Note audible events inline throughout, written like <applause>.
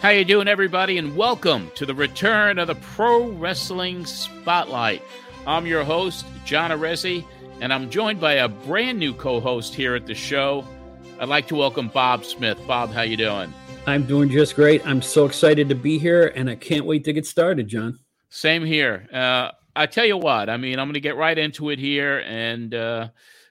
How you doing, everybody? And welcome to the return of the Pro Wrestling Spotlight. I'm your host, John Arezzi, and I'm joined by a brand new co-host here at the show. I'd like to welcome Bob Smith. Bob, how you doing? I'm doing just great. I'm so excited to be here, and I can't wait to get started, John. Same here. Uh, I tell you what, I mean, I'm going to get right into it here, and uh,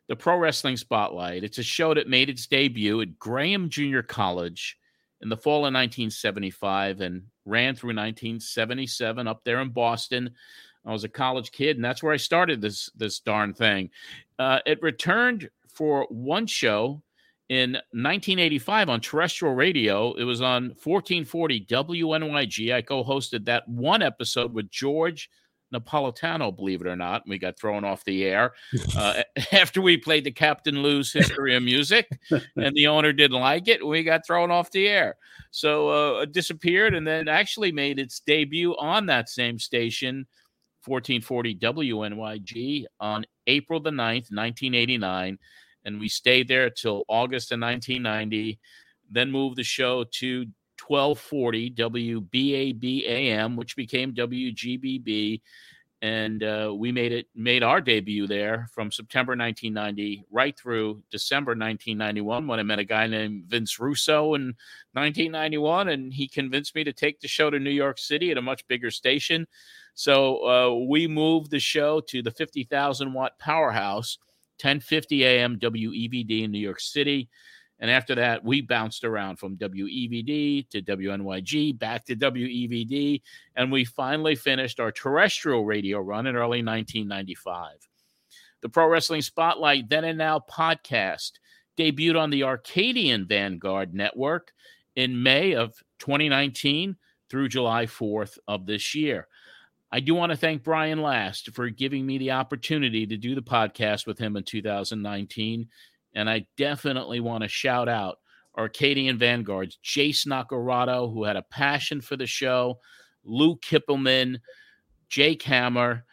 the Pro Wrestling Spotlight. It's a show that made its debut at Graham Junior College in the fall of 1975 and ran through 1977 up there in Boston. I was a college kid, and that's where I started this this darn thing. Uh, it returned for one show in 1985 on terrestrial radio. It was on 1440 WNYG. I co-hosted that one episode with George Napolitano, believe it or not. We got thrown off the air <laughs> uh, <laughs> after we played the Captain Lou's History of Music, <laughs> and the owner didn't like it. We got thrown off the air. So uh, it disappeared and then actually made its debut on that same station, 1440 WNYG, on April the 9th, 1989. And we stayed there till August of 1990, then moved the show to 1240 WBAB which became WGBB. And uh, we made it made our debut there from September 1990 right through December 1991 when I met a guy named Vince Russo in 1991, and he convinced me to take the show to New York City at a much bigger station. So uh, we moved the show to the 50,000 watt powerhouse, 1050 AM WEVD in New York City. And after that, we bounced around from WEVD to WNYG, back to WEVD, and we finally finished our terrestrial radio run in early 1995. The Pro Wrestling Spotlight Then and Now podcast debuted on the Arcadian Vanguard Network in May of 2019 through July 4th of this year. I do want to thank Brian Last for giving me the opportunity to do the podcast with him in 2019 and I definitely want to shout out Arcadian Vanguards, Jace Nacarado, who had a passion for the show, Lou Kippelman, Jake Hammer,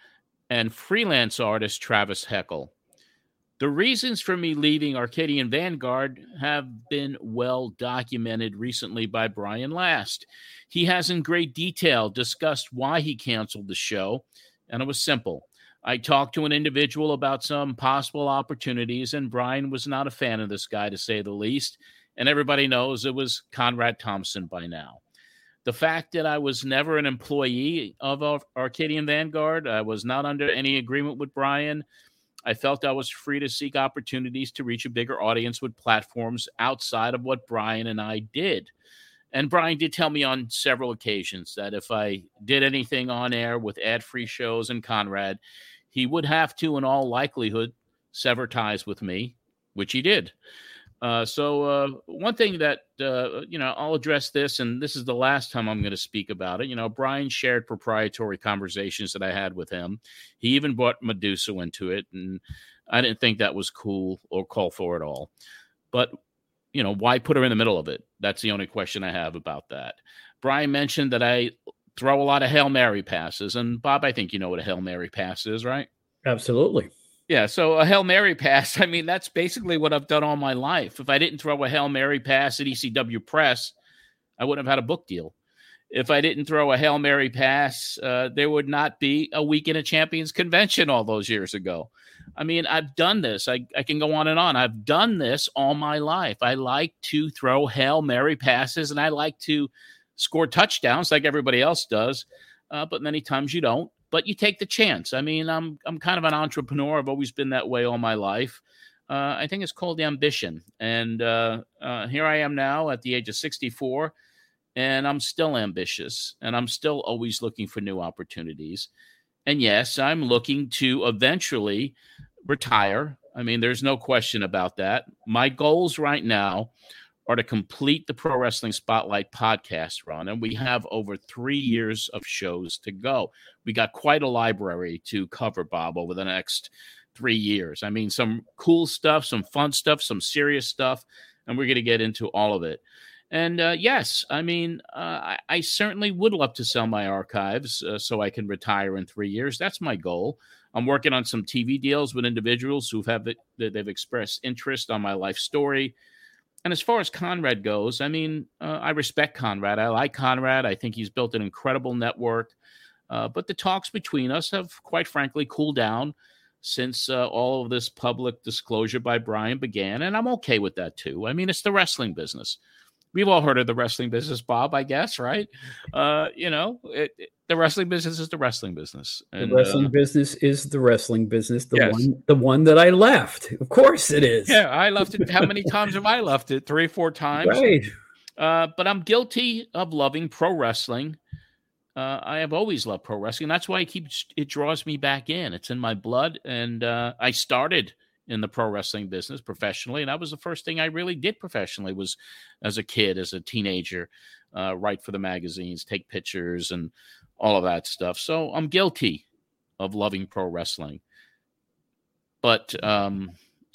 and freelance artist Travis Heckel. The reasons for me leaving Arcadian Vanguard have been well documented recently by Brian Last. He has in great detail discussed why he canceled the show, and it was simple. I talked to an individual about some possible opportunities, and Brian was not a fan of this guy, to say the least. And everybody knows it was Conrad Thompson by now. The fact that I was never an employee of Arcadian Vanguard, I was not under any agreement with Brian. I felt I was free to seek opportunities to reach a bigger audience with platforms outside of what Brian and I did. And Brian did tell me on several occasions that if I did anything on air with ad free shows and Conrad, he would have to, in all likelihood, sever ties with me, which he did. Uh, so uh, one thing that uh, you know, I'll address this, and this is the last time I'm going to speak about it. You know, Brian shared proprietary conversations that I had with him. He even brought Medusa into it, and I didn't think that was cool or call for at all. But you know, why put her in the middle of it? That's the only question I have about that. Brian mentioned that I throw a lot of Hail Mary passes. And Bob, I think you know what a Hail Mary pass is, right? Absolutely. Yeah, so a Hail Mary pass, <laughs> I mean, that's basically what I've done all my life. If I didn't throw a Hail Mary pass at ECW Press, I wouldn't have had a book deal. If I didn't throw a Hail Mary pass, uh, there would not be a weekend of champions convention all those years ago. I mean, I've done this. I, I can go on and on. I've done this all my life. I like to throw Hail Mary passes and I like to score touchdowns like everybody else does. Uh, but many times you don't. But you take the chance. I mean, I'm I'm kind of an entrepreneur. I've always been that way all my life. Uh, I think it's called ambition. And uh, uh here I am now at the age of 64, and I'm still ambitious, and I'm still always looking for new opportunities. And yes, I'm looking to eventually retire. I mean, there's no question about that. My goals right now are to complete the Pro Wrestling Spotlight podcast run, and we have over three years of shows to go. We got quite a library to cover, Bob, over the next three years. I mean, some cool stuff, some fun stuff, some serious stuff, and we're going to get into all of it. And uh, yes, I mean, uh, I, I, certainly would love to sell my archives uh, so I can retire in three years. That's my goal. I'm working on some TV deals with individuals who have it, they've expressed interest on my life story. And as far as Conrad goes, I mean, uh, I respect Conrad. I like Conrad. I think he's built an incredible network. Uh, but the talks between us have, quite frankly, cooled down since uh, all of this public disclosure by Brian began. And I'm okay with that too. I mean, it's the wrestling business we've all heard of the wrestling business, Bob, I guess, right? Uh, you know, it, it, the wrestling business is the wrestling business. And, the wrestling uh, business is the wrestling business. The yes. one, the one that I left. Of course, it is. Yeah, I left it. How many times have I left it? Three, four times. Right. Uh, but I'm guilty of loving pro wrestling. Uh, I have always loved pro wrestling. That's why it keeps it draws me back in. It's in my blood, and uh, I started in the pro wrestling business professionally and that was the first thing i really did professionally was as a kid as a teenager uh, write for the magazines take pictures and all of that stuff so i'm guilty of loving pro wrestling but um,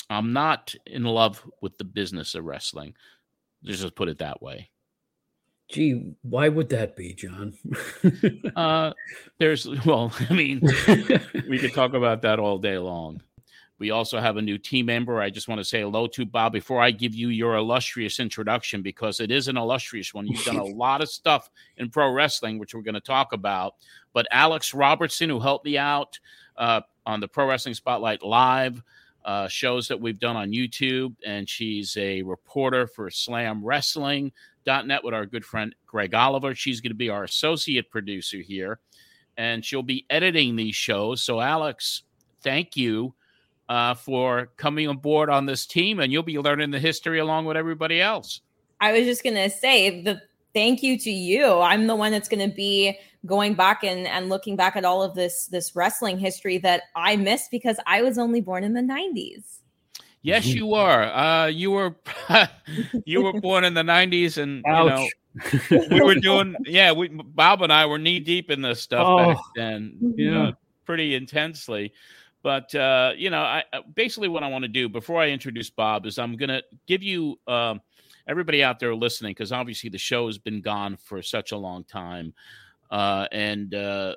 i'm not in love with the business of wrestling just put it that way Gee, why would that be, John? uh, there's, well, <laughs> I mean, <laughs> we could talk about that all day long. We also have a new team member. I just want to say hello to Bob before I give you your illustrious introduction because it is an illustrious one. You've done a <laughs> lot of stuff in pro wrestling, which we're going to talk about. But Alex Robertson, who helped me out uh, on the Pro Wrestling Spotlight Live uh, shows that we've done on YouTube, and she's a reporter for Slam Wrestling. Net with our good friend Greg Oliver. She's going to be our associate producer here, and she'll be editing these shows. So, Alex, thank you uh, for coming on board on this team, and you'll be learning the history along with everybody else. I was just gonna say the thank you to you. I'm the one that's gonna be going back and, and looking back at all of this this wrestling history that I missed because I was only born in the 90s. Yes, you were. Uh, you were <laughs> you were born in the '90s, and Ouch. you know we were doing. Yeah, we Bob and I were knee deep in this stuff oh. back then. You know, pretty intensely. But uh, you know, I uh, basically what I want to do before I introduce Bob is I'm going to give you uh, everybody out there listening because obviously the show has been gone for such a long time, uh, and uh,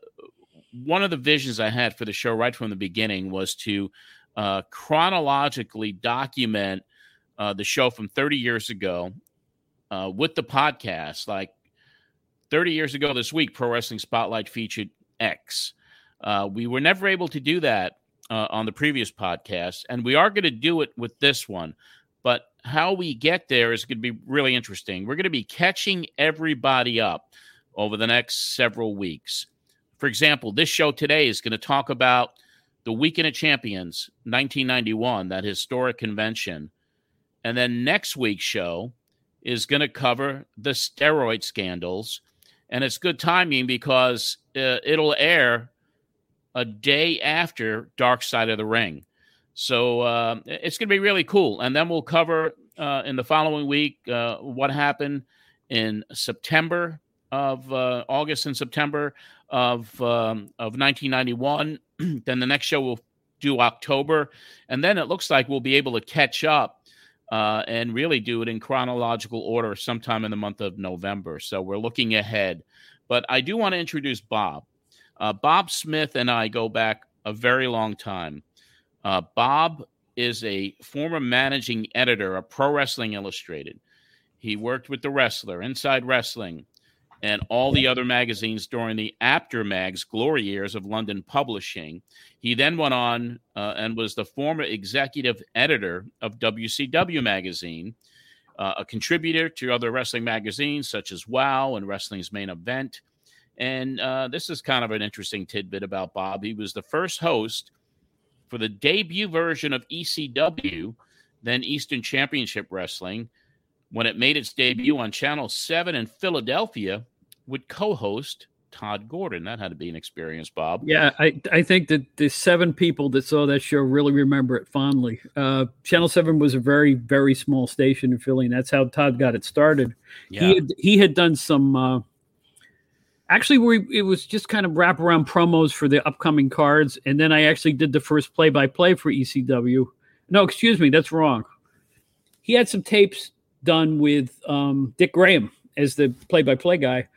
one of the visions I had for the show right from the beginning was to uh, chronologically document the show from 30 years ago with the podcast. Like 30 years ago this week, Pro Wrestling Spotlight featured X. Uh, we were never able to do that uh, on the previous podcast, and we are going to do it with this one. But how we get there is going to be really interesting. We're going to be catching everybody up over the next several weeks. For example, this show today is going to talk about the Weekend of Champions 1991, that historic convention. And then next week's show is going to cover the steroid scandals. And it's good timing because uh, it'll air a day after Dark Side of the Ring. So uh, it's going to be really cool. And then we'll cover uh, in the following week uh, what happened in September of uh, August and September of um, of 1991. <clears throat> then the next show we'll do October, and then it looks like we'll be able to catch up uh, and really do it in chronological order sometime in the month of November. So we're looking ahead. But I do want to introduce Bob. Uh, Bob Smith and I go back a very long time. Uh, Bob is a former managing editor of Pro Wrestling Illustrated. He worked with the wrestler, Inside Wrestling. and all the other magazines during the Apter Mag's glory years of London publishing. He then went on uh, and was the former executive editor of WCW magazine, uh, a contributor to other wrestling magazines such as WOW and Wrestling's Main Event. And uh, this is kind of an interesting tidbit about Bob. He was the first host for the debut version of ECW, then Eastern Championship Wrestling, when it made its debut on Channel 7 in Philadelphia would co-host Todd Gordon. That had to be an experience, Bob. Yeah, I, I think that the seven people that saw that show really remember it fondly. Uh, Channel Seven was a very very small station in Philly, and that's how Todd got it started. Yeah. He had, he had done some. Uh, actually, we it was just kind of wraparound promos for the upcoming cards, and then I actually did the first play by play for ECW. No, excuse me, that's wrong. He had some tapes done with um, Dick Graham as the play by play guy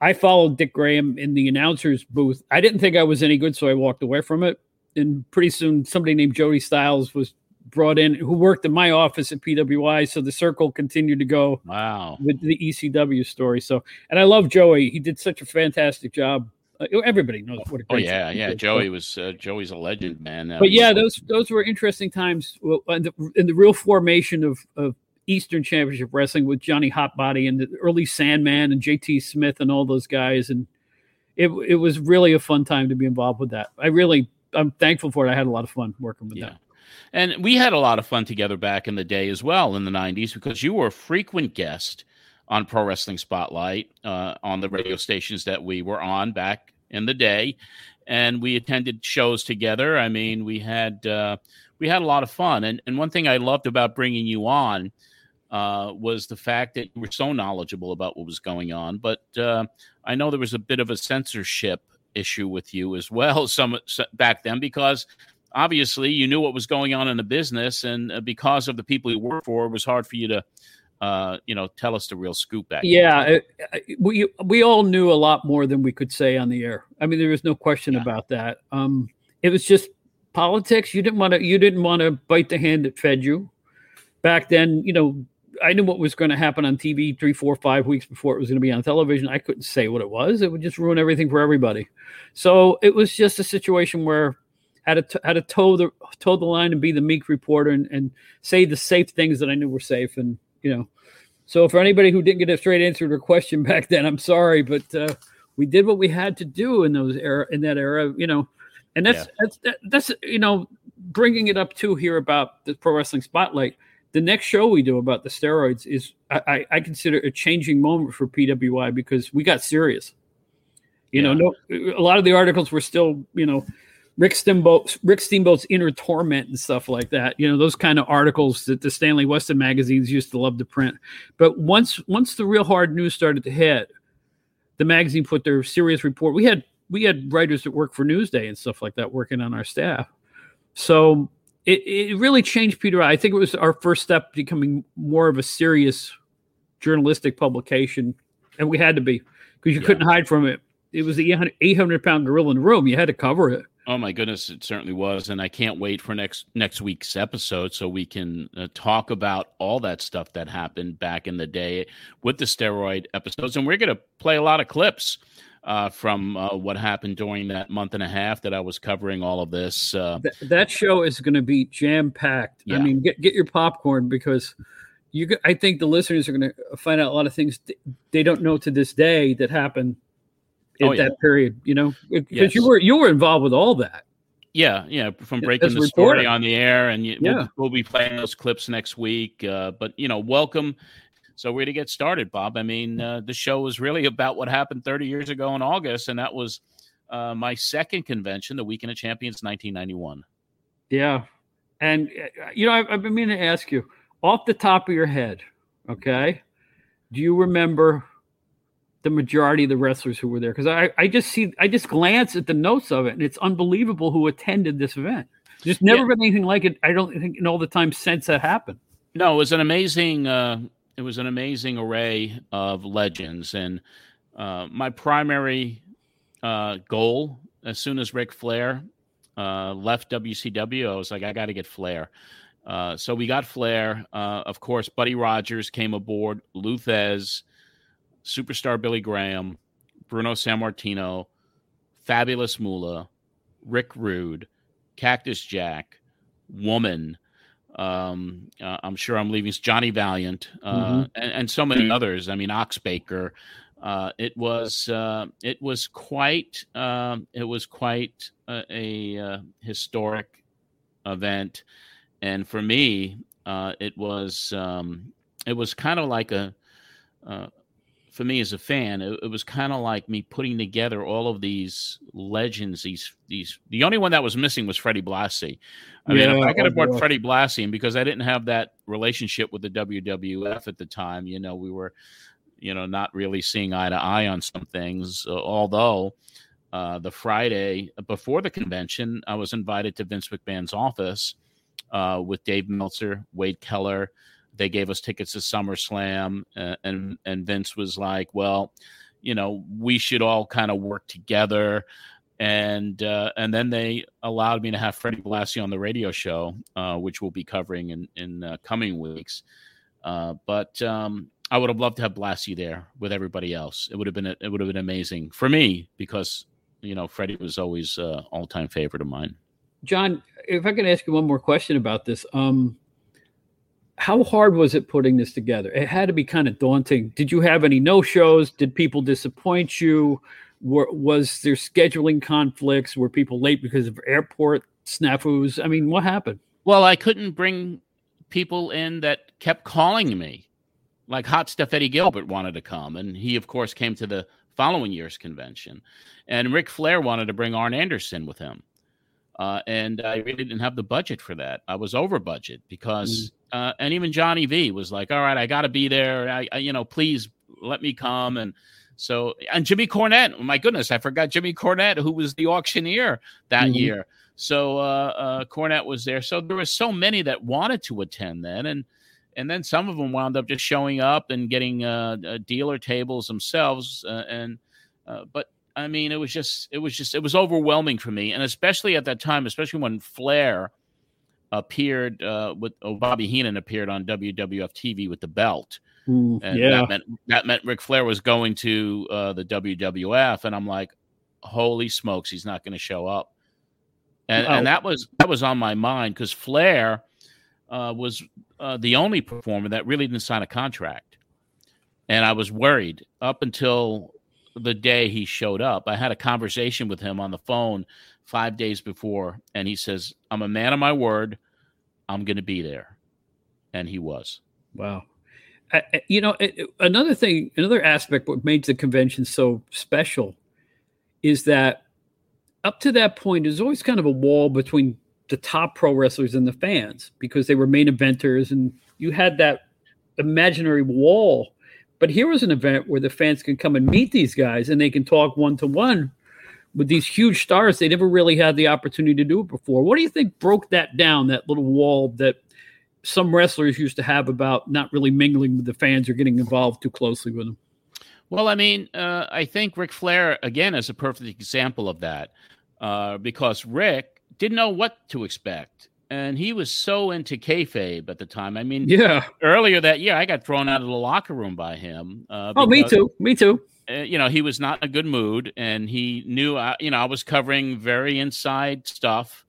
I followed Dick Graham in the announcer's booth. I didn't think I was any good, so I walked away from it. And pretty soon, somebody named Joey Styles was brought in who worked in my office at PWI. So the circle continued to go. Wow. With the ECW story. So, and I love Joey. He did such a fantastic job. Uh, everybody knows what. A oh yeah, yeah. Joey was uh, Joey's a legend, man. but yeah, those those were interesting times. Well, in the, in the real formation of of Eastern Championship Wrestling with Johnny Hotbody and the early Sandman and JT Smith and all those guys. And it, it was really a fun time to be involved with that. I really, I'm thankful for it. I had a lot of fun working with yeah. that. And we had a lot of fun together back in the day as well in the 90s because you were a frequent guest on Pro Wrestling Spotlight uh, on the radio stations that we were on back in the day. And we attended shows together. I mean, we had uh, we had a lot of fun. And and one thing I loved about bringing you on uh, was the fact that you were so knowledgeable about what was going on. But uh, I know there was a bit of a censorship issue with you as well <laughs> some back then because obviously you knew what was going on in the business, and uh, because of the people you work for, it was hard for you to. Uh, you know, tell us the real scoop back. Yeah, it, we we all knew a lot more than we could say on the air. I mean, there was no question yeah. about that. Um, it was just politics. You didn't want to. You didn't want to bite the hand that fed you. Back then, you know, I knew what was going to happen on TV three, four, five weeks before it was going to be on television. I couldn't say what it was. It would just ruin everything for everybody. So it was just a situation where Had to had to toe the toe the line and be the meek reporter and, and say the safe things that I knew were safe. And you know, so for anybody who didn't get a straight answer to a question <laughs> back then, I'm sorry, but uh, we did what we had to do in those era in that era. You know, and that's yeah. that's that's you know bringing it up too here about the pro wrestling spotlight the next show we do about the steroids is I, I consider a changing moment for PWI because we got serious. You yeah. know, no, a lot of the articles were still, you know, Rick Steamboat, Rick Steamboat's inner torment and stuff like that. You know, those kind of articles that the Stanley Weston magazines used to love to print. But once once the real hard news started to hit, the magazine put their serious report. We had we had writers that worked for Newsday and stuff like that working on our staff. So it, it really changed Peter. I think it was our first step becoming more of a serious journalistic publication, and we had to be because you yeah. couldn't hide from it. It was the 800 pound gorilla in the room. You had to cover it. Oh my goodness, it certainly was, and I can't wait for next next week's episode so we can uh, talk about all that stuff that happened back in the day with the steroid episodes, and we're going to play a lot of clips uh, from uh, what happened during that month and a half that I was covering all of this. Uh, Th- that show is going to be jam packed. Yeah. I mean, get get your popcorn because you. I think the listeners are going to find out a lot of things they don't know to this day that happened oh, yeah. that period. You know, because yes. you were you were involved with all that. Yeah, yeah, from breaking the story on the air, and you, yeah. we'll, we'll, be playing those clips next week. Uh, but you know, welcome so we're to get started, Bob. I mean, uh, the show was really about what happened 30 years ago in August, and that was uh, my second convention, the Weekend of Champions, 1991. Yeah, and uh, you know, I've, I've been meaning to ask you off the top of your head, okay? Do you remember the majority of the wrestlers who were there? Because I, I just see, I just glance at the notes of it, and it's unbelievable who attended this event. There's never yeah. been anything like it. I don't think in all the time since that happened. No, it was an amazing uh, it was an amazing array of legends. And uh, my primary uh, goal, as soon as Ric Flair uh, left WCW, I was like, I got to get Flair. Uh, so we got Flair. Uh, of course, Buddy Rogers came aboard, Lou Thesz, Superstar Billy Graham, Bruno Sammartino, Fabulous Moolah, Rick Rude, Cactus Jack, Woman. Um, uh, I'm sure I'm leaving Johnny Valiant uh, mm-hmm. and, and, so many others. I mean, Ox Baker. Uh, it was uh, it was quite um, it was quite a, a uh, historic event, and for me, uh, it was um, it was kind of like a for me as a fan, it, it was kind of like me putting together all of these legends. These these the only one that was missing was Freddie Blassie. I yeah, mean, I could have brought yeah. Freddie Blassie in because I didn't have that relationship with the WWF at the time. You know, we were, you know, not really seeing eye to eye on some things. Uh, although uh, the Friday before the convention, I was invited to Vince McMahon's office uh, with Dave Meltzer, Wade Keller they gave us tickets to SummerSlam, uh, and and Vince was like, "Well, you know, we should all kind of work together." And uh, and then they allowed me to have Freddie Blassie on the radio show, uh, which we'll be covering in in uh, coming weeks. Uh, but um, I would have loved to have Blassie there with everybody else. It would have been it would have been amazing for me because you know Freddie was always uh, all time favorite of mine. John, if I can ask you one more question about this, um, how hard was it putting this together? It had to be kind of daunting. Did you have any no shows? Did people disappoint you? Were, was there scheduling conflicts? Were people late because of airport snafus? I mean, what happened? Well, I couldn't bring people in that kept calling me. Like Hot Stuff Eddie Gilbert wanted to come, and he, of course, came to the following year's convention. And Ric Flair wanted to bring Arn Anderson with him. Uh, and I really didn't have the budget for that. I was over budget because, mm. uh, and even Johnny V was like, "All right, I got to be there. I, I, you know, please let me come." And so, and Jimmy Cornette, my goodness, I forgot Jimmy Cornette, who was the auctioneer that mm-hmm. year. So uh, uh, Cornette was there. So there were so many that wanted to attend then, and and then some of them wound up just showing up and getting uh, uh dealer tables themselves. Uh, and uh, but I mean, it was just, it was just, it was overwhelming for me, and especially at that time, especially when Flair appeared uh, with oh, Bobby Heenan appeared on WWF TV with the belt. Ooh, and yeah. that meant that meant Ric Flair was going to uh, the WWF, and I'm like, holy smokes, he's not going to show up. And, oh. and that was that was on my mind because Flair uh, was uh, the only performer that really didn't sign a contract, and I was worried up until the day he showed up. I had a conversation with him on the phone five days before, and he says, I'm a man of my word. I'm going to be there. And he was. Wow. I, you know, another thing, another aspect what made the convention so special is that up to that point, there's always kind of a wall between the top pro wrestlers and the fans because they were main eventers, and you had that imaginary wall but here was an event where the fans can come and meet these guys and they can talk one to one with these huge stars. They never really had the opportunity to do it before. What do you think broke that down, that little wall that some wrestlers used to have about not really mingling with the fans or getting involved too closely with them? Well, I mean, uh, I think Ric Flair, again, is a perfect example of that uh, because Rick didn't know what to expect and he was so into kayfabe at the time. I mean, yeah. Earlier that year, I got thrown out of the locker room by him. Uh, oh, me too. Me too. Uh, you know, he was not in a good mood, and he knew. I, you know, I was covering very inside stuff.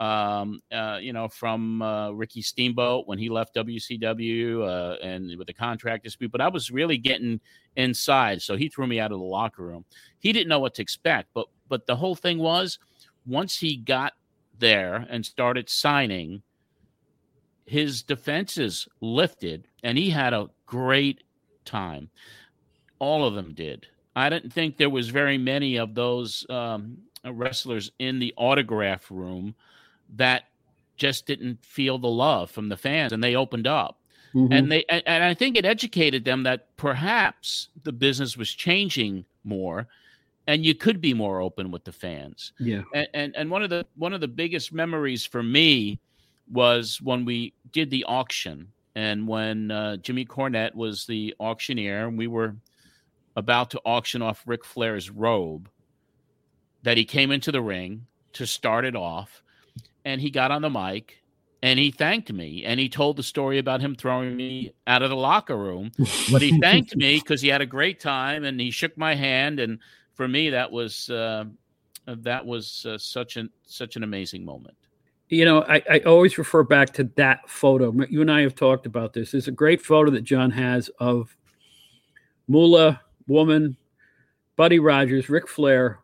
Um, uh, you know, from uh, Ricky Steamboat when he left WCW uh, and with the contract dispute, but I was really getting inside, so he threw me out of the locker room. He didn't know what to expect, but but the whole thing was once he got there and started signing, his defenses lifted and he had a great time. All of them did. I didn't think there was very many of those um, wrestlers in the autograph room that just didn't feel the love from the fans and they opened up. Mm-hmm. And they and I think it educated them that perhaps the business was changing more and you could be more open with the fans. Yeah. And, and and one of the one of the biggest memories for me was when we did the auction and when uh, Jimmy Cornette was the auctioneer and we were about to auction off Ric Flair's robe that he came into the ring to start it off and he got on the mic and he thanked me and he told the story about him throwing me out of the locker room but he thanked me because he had a great time and he shook my hand and for me that was uh, that was uh, such an such an amazing moment you know I, I always refer back to that photo you and i have talked about this there's a great photo that john has of moolah woman buddy rogers ric flair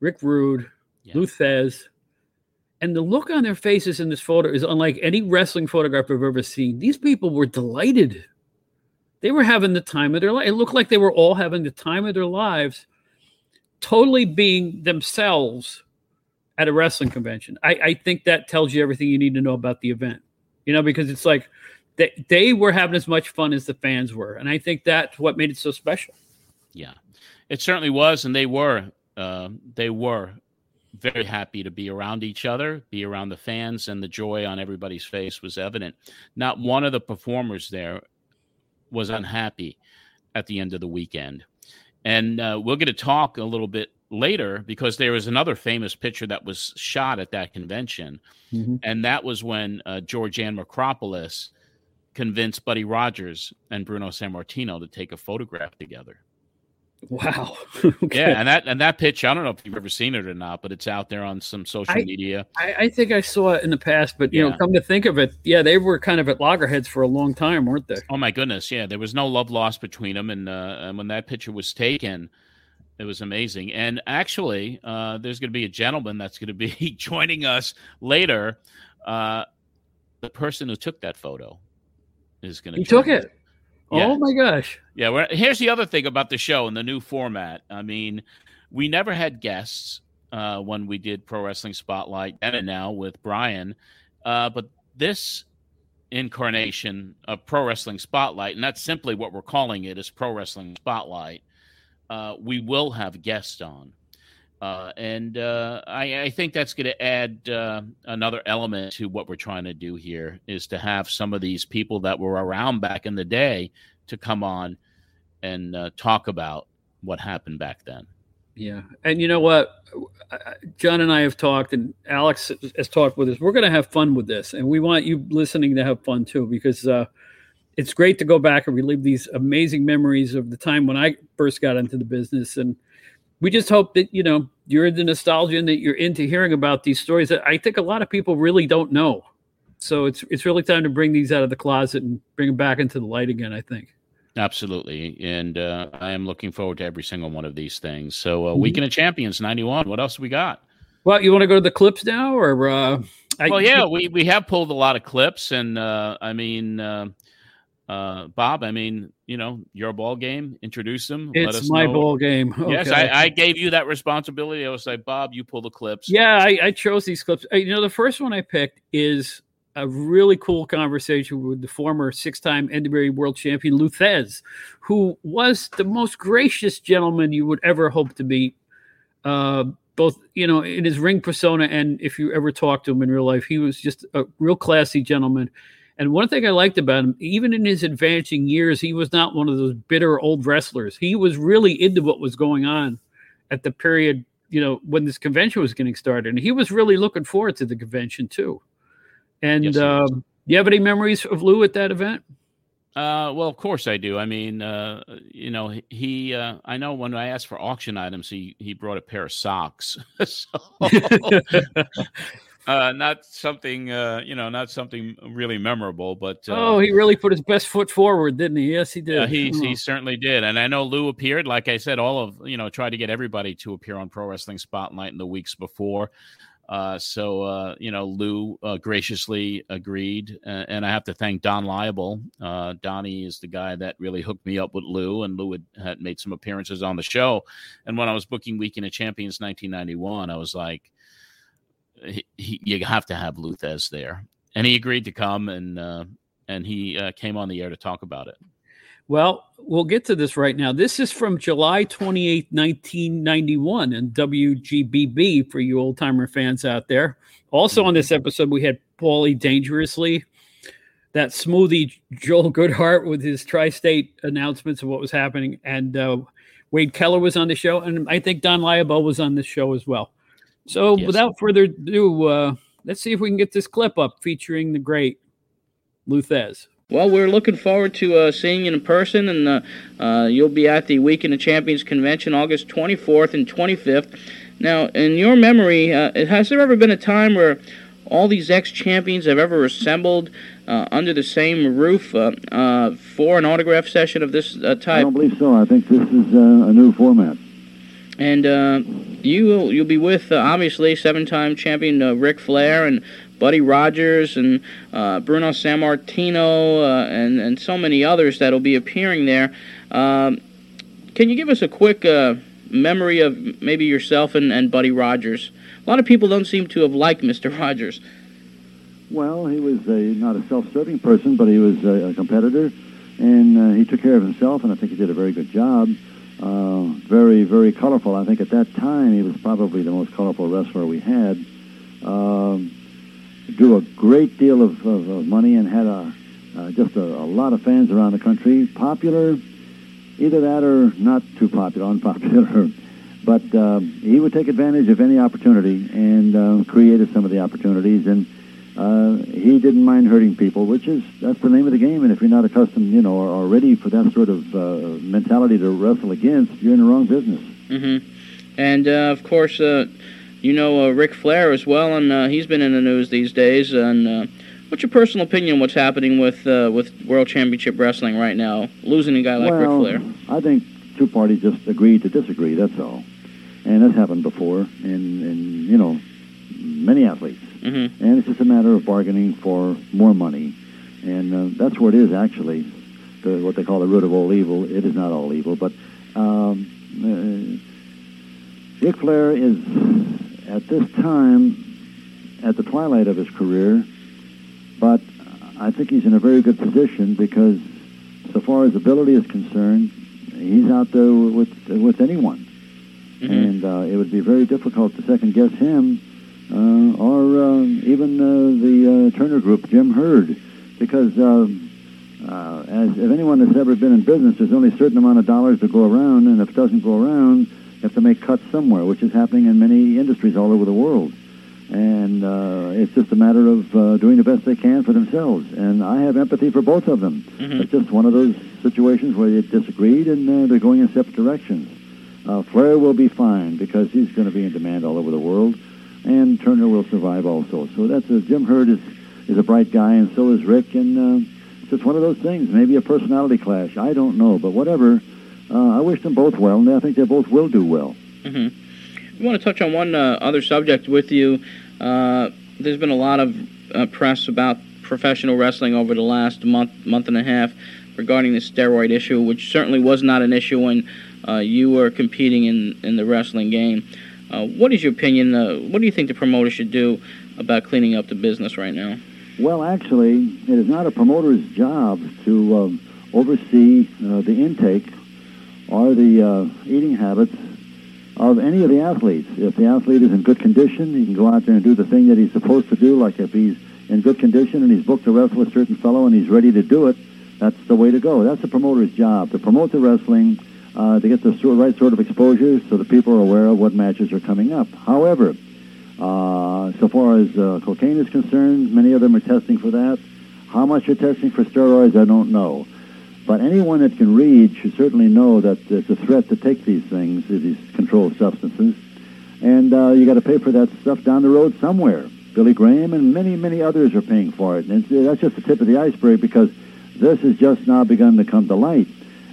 rick rude yeah. lou thesz and the look on their faces in this photo is unlike any wrestling photograph I've ever seen. These people were delighted. They were having the time of their life. It looked like they were all having the time of their lives, totally being themselves at a wrestling convention. I, I think that tells you everything you need to know about the event, you know, because it's like they, they were having as much fun as the fans were. And I think that's what made it so special. Yeah, it certainly was. And they were, uh, they were very happy to be around each other, be around the fans, and the joy on everybody's face was evident. Not one of the performers there was unhappy at the end of the weekend. And uh, we're going to talk a little bit later because there was another famous picture that was shot at that convention. Mm-hmm. And that was when uh, Georgiann Makropoulos convinced Buddy Rogers and Bruno Sammartino to take a photograph together. Wow. <laughs> okay. Yeah, and that and that pitch, I don't know if you've ever seen it or not, but it's out there on some social I, media. I, I, think I saw it in the past, but you yeah. know, come to think of it, yeah, they were kind of at loggerheads for a long time, weren't they? Oh my goodness, yeah. There was no love lost between them, and, uh, and when that picture was taken, it was amazing. And actually, uh, there's going to be a gentleman that's going to be <laughs> joining us later. Uh, the person who took that photo is going to. He took it. Yeah. Oh my gosh. Yeah. here's the other thing about the show and the new format. I mean, we never had guests uh, when we did Pro Wrestling Spotlight then and now with Brian. Uh, but this incarnation of Pro Wrestling Spotlight, and that's simply what we're calling it, is Pro Wrestling Spotlight. Uh, we will have guests on. Uh, and uh, I, I, think that's going to add uh, another element to what we're trying to do here is to have some of these people that were around back in the day to come on and uh, talk about what happened back then. Yeah, and you know what, John and I have talked, and Alex has talked with us. We're going to have fun with this, and we want you listening to have fun too, because uh, it's great to go back and relive these amazing memories of the time when I first got into the business and we just hope that you know you're into nostalgia and that you're into hearing about these stories that I think a lot of people really don't know. So it's it's really time to bring these out of the closet and bring them back into the light again. I think. Absolutely, and uh, I am looking forward to every single one of these things. So, uh, mm-hmm. Weekend of Champions '91. What else we got? Well, you want to go to the clips now, or? Uh, I, well, yeah, we we have pulled a lot of clips, and uh, I mean, uh, Bob, I mean, you know, your ball game. Introduce them. It's my know. ball game. <laughs> Okay. Yes, I, I, gave you that responsibility. I was like, Bob, you pull the clips. Yeah, I, I chose these clips. You know, the first one I picked is a really cool conversation with the former six-time NWA World Champion Lou Thesz, who was the most gracious gentleman you would ever hope to meet. Uh, both, you know, in his ring persona and if you ever talked to him in real life, he was just a real classy gentleman and one thing I liked about him, even in his advancing years, he was not one of those bitter old wrestlers. He was really into what was going on at the period, you know, when this convention was getting started. And he was really looking forward to the convention too. And yes, um, you have any memories of Lou at that event? Uh, well, of course I do. I mean, uh, you know, he. Uh, I know when I asked for auction items, he he brought a pair of socks. <laughs> so, <laughs> uh, not something uh, you know, not something really memorable, but uh, oh, he really put his best foot forward, didn't he? Yes, he did. Yeah, he oh. he certainly did. And I know Lou appeared, like I said, all of you know, tried to get everybody to appear on Pro Wrestling Spotlight in the weeks before. Uh, so uh, you know, Lou uh, graciously agreed, uh, and I have to thank Don Laible. Uh, Donnie is the guy that really hooked me up with Lou, and Lou had, had made some appearances on the show. And when I was booking Weekend of Champions 1991, I was like, he, he, you have to have Lou Thesz there, and he agreed to come and uh, and he uh, came on the air to talk about it. Well, we'll get to this right now. This is from July 28, 1991, and WGBB for you old timer fans out there. Also on this episode, we had Paulie Dangerously, that smoothie Joel Goodhart with his tri state announcements of what was happening. And uh, Wade Keller was on the show. And I think Don Laible was on this show as well. So yes. without further ado, uh, let's see if we can get this clip up featuring the great Lou Thesz. Well, we're looking forward to uh, seeing you in person, and uh, uh, you'll be at the Weekend of Champions convention August 24th and 25th. Now, in your memory, uh, has there ever been a time where all these ex-champions have ever assembled uh, under the same roof uh, for an autograph session of this type? I don't believe so. I think this is a new format. And you will you'll be with obviously seven-time champion Ric Flair and Buddy Rogers and uh, Bruno Sammartino uh, and and so many others that'll be appearing there. Um, can you give us a quick uh, memory of maybe yourself and, and Buddy Rogers? A lot of people don't seem to have liked Mr. Rogers. Well, he was a, not a self-serving person, but he was a, a competitor, and uh, he took care of himself, and I think he did a very good job. Uh, very, very colorful. I think at that time he was probably the most colorful wrestler we had. Um, drew a great deal of, of, of money and had a uh, just a, a, lot of fans around the country. Popular, either that or not too popular, <laughs> unpopular. but uh, he would take advantage of any opportunity and uh, created some of the opportunities. And uh, he didn't mind hurting people, which is that's the name of the game. And if you're not accustomed, you know, or, or ready for that sort of uh, mentality to wrestle against, you're in the wrong business. Mm-hmm. And uh, of course you know uh, Ric Flair as well, and uh, he's been in the news these days. And uh, what's your personal opinion? What's happening with uh, with World Championship Wrestling right now? Losing a guy like well, Ric Flair. I think two parties just agreed to disagree. That's all, and that's happened before in in you know many athletes. Mm-hmm. And it's just a matter of bargaining for more money, and uh, that's where it is actually. The, what they call the root of all evil. It is not all evil, but um, uh, Ric Flair is at this time at the twilight of his career, but I think he's in a very good position because so far as ability is concerned, he's out there with with anyone, mm-hmm. and uh, it would be very difficult to second guess him or uh, even uh, the uh, Turner Group, Jim Herd, because uh, as if anyone has ever been in business, there's only a certain amount of dollars to go around, and if it doesn't go around, you have to make cuts somewhere, which is happening in many industries all over the world. And uh, it's just a matter of uh, doing the best they can for themselves. And I have empathy for both of them. Mm-hmm. It's just one of those situations where they disagreed and uh, they're going in separate directions. Uh, Flair will be fine because he's going to be in demand all over the world, and Turner will survive also. So that's a, Jim Herd is is a bright guy, and so is Rick. And uh, it's just one of those things. Maybe a personality clash. I don't know, but whatever uh, I wish them both well, and I think they both will do well. Mm-hmm. Want to touch on one uh, other subject with you. Uh, there's been a lot of uh, press about professional wrestling over the last month, month and a half regarding the steroid issue, which certainly was not an issue when uh, you were competing in, in the wrestling game. Uh, what is your opinion? what do you think the promoter should do about cleaning up the business right now? Well, actually, it is not a promoter's job to um, oversee the intake or the uh, eating habits of any of the athletes. If the athlete is in good condition, he can go out there and do the thing that he's supposed to do. Like if he's in good condition and he's booked to wrestle a certain fellow and he's ready to do it, that's the way to go. That's the promoter's job, to promote the wrestling, uh, to get the right sort of exposure so that people are aware of what matches are coming up. However, uh, so far as uh, cocaine is concerned, many of them are testing for that. How much are testing for steroids, I don't know. But anyone that can read should certainly know that it's a threat to take these things, these controlled substances. And uh, you got to pay for that stuff down the road somewhere. Billy Graham and many, many others are paying for it. And that's just the tip of the iceberg because this has just now begun to come to light.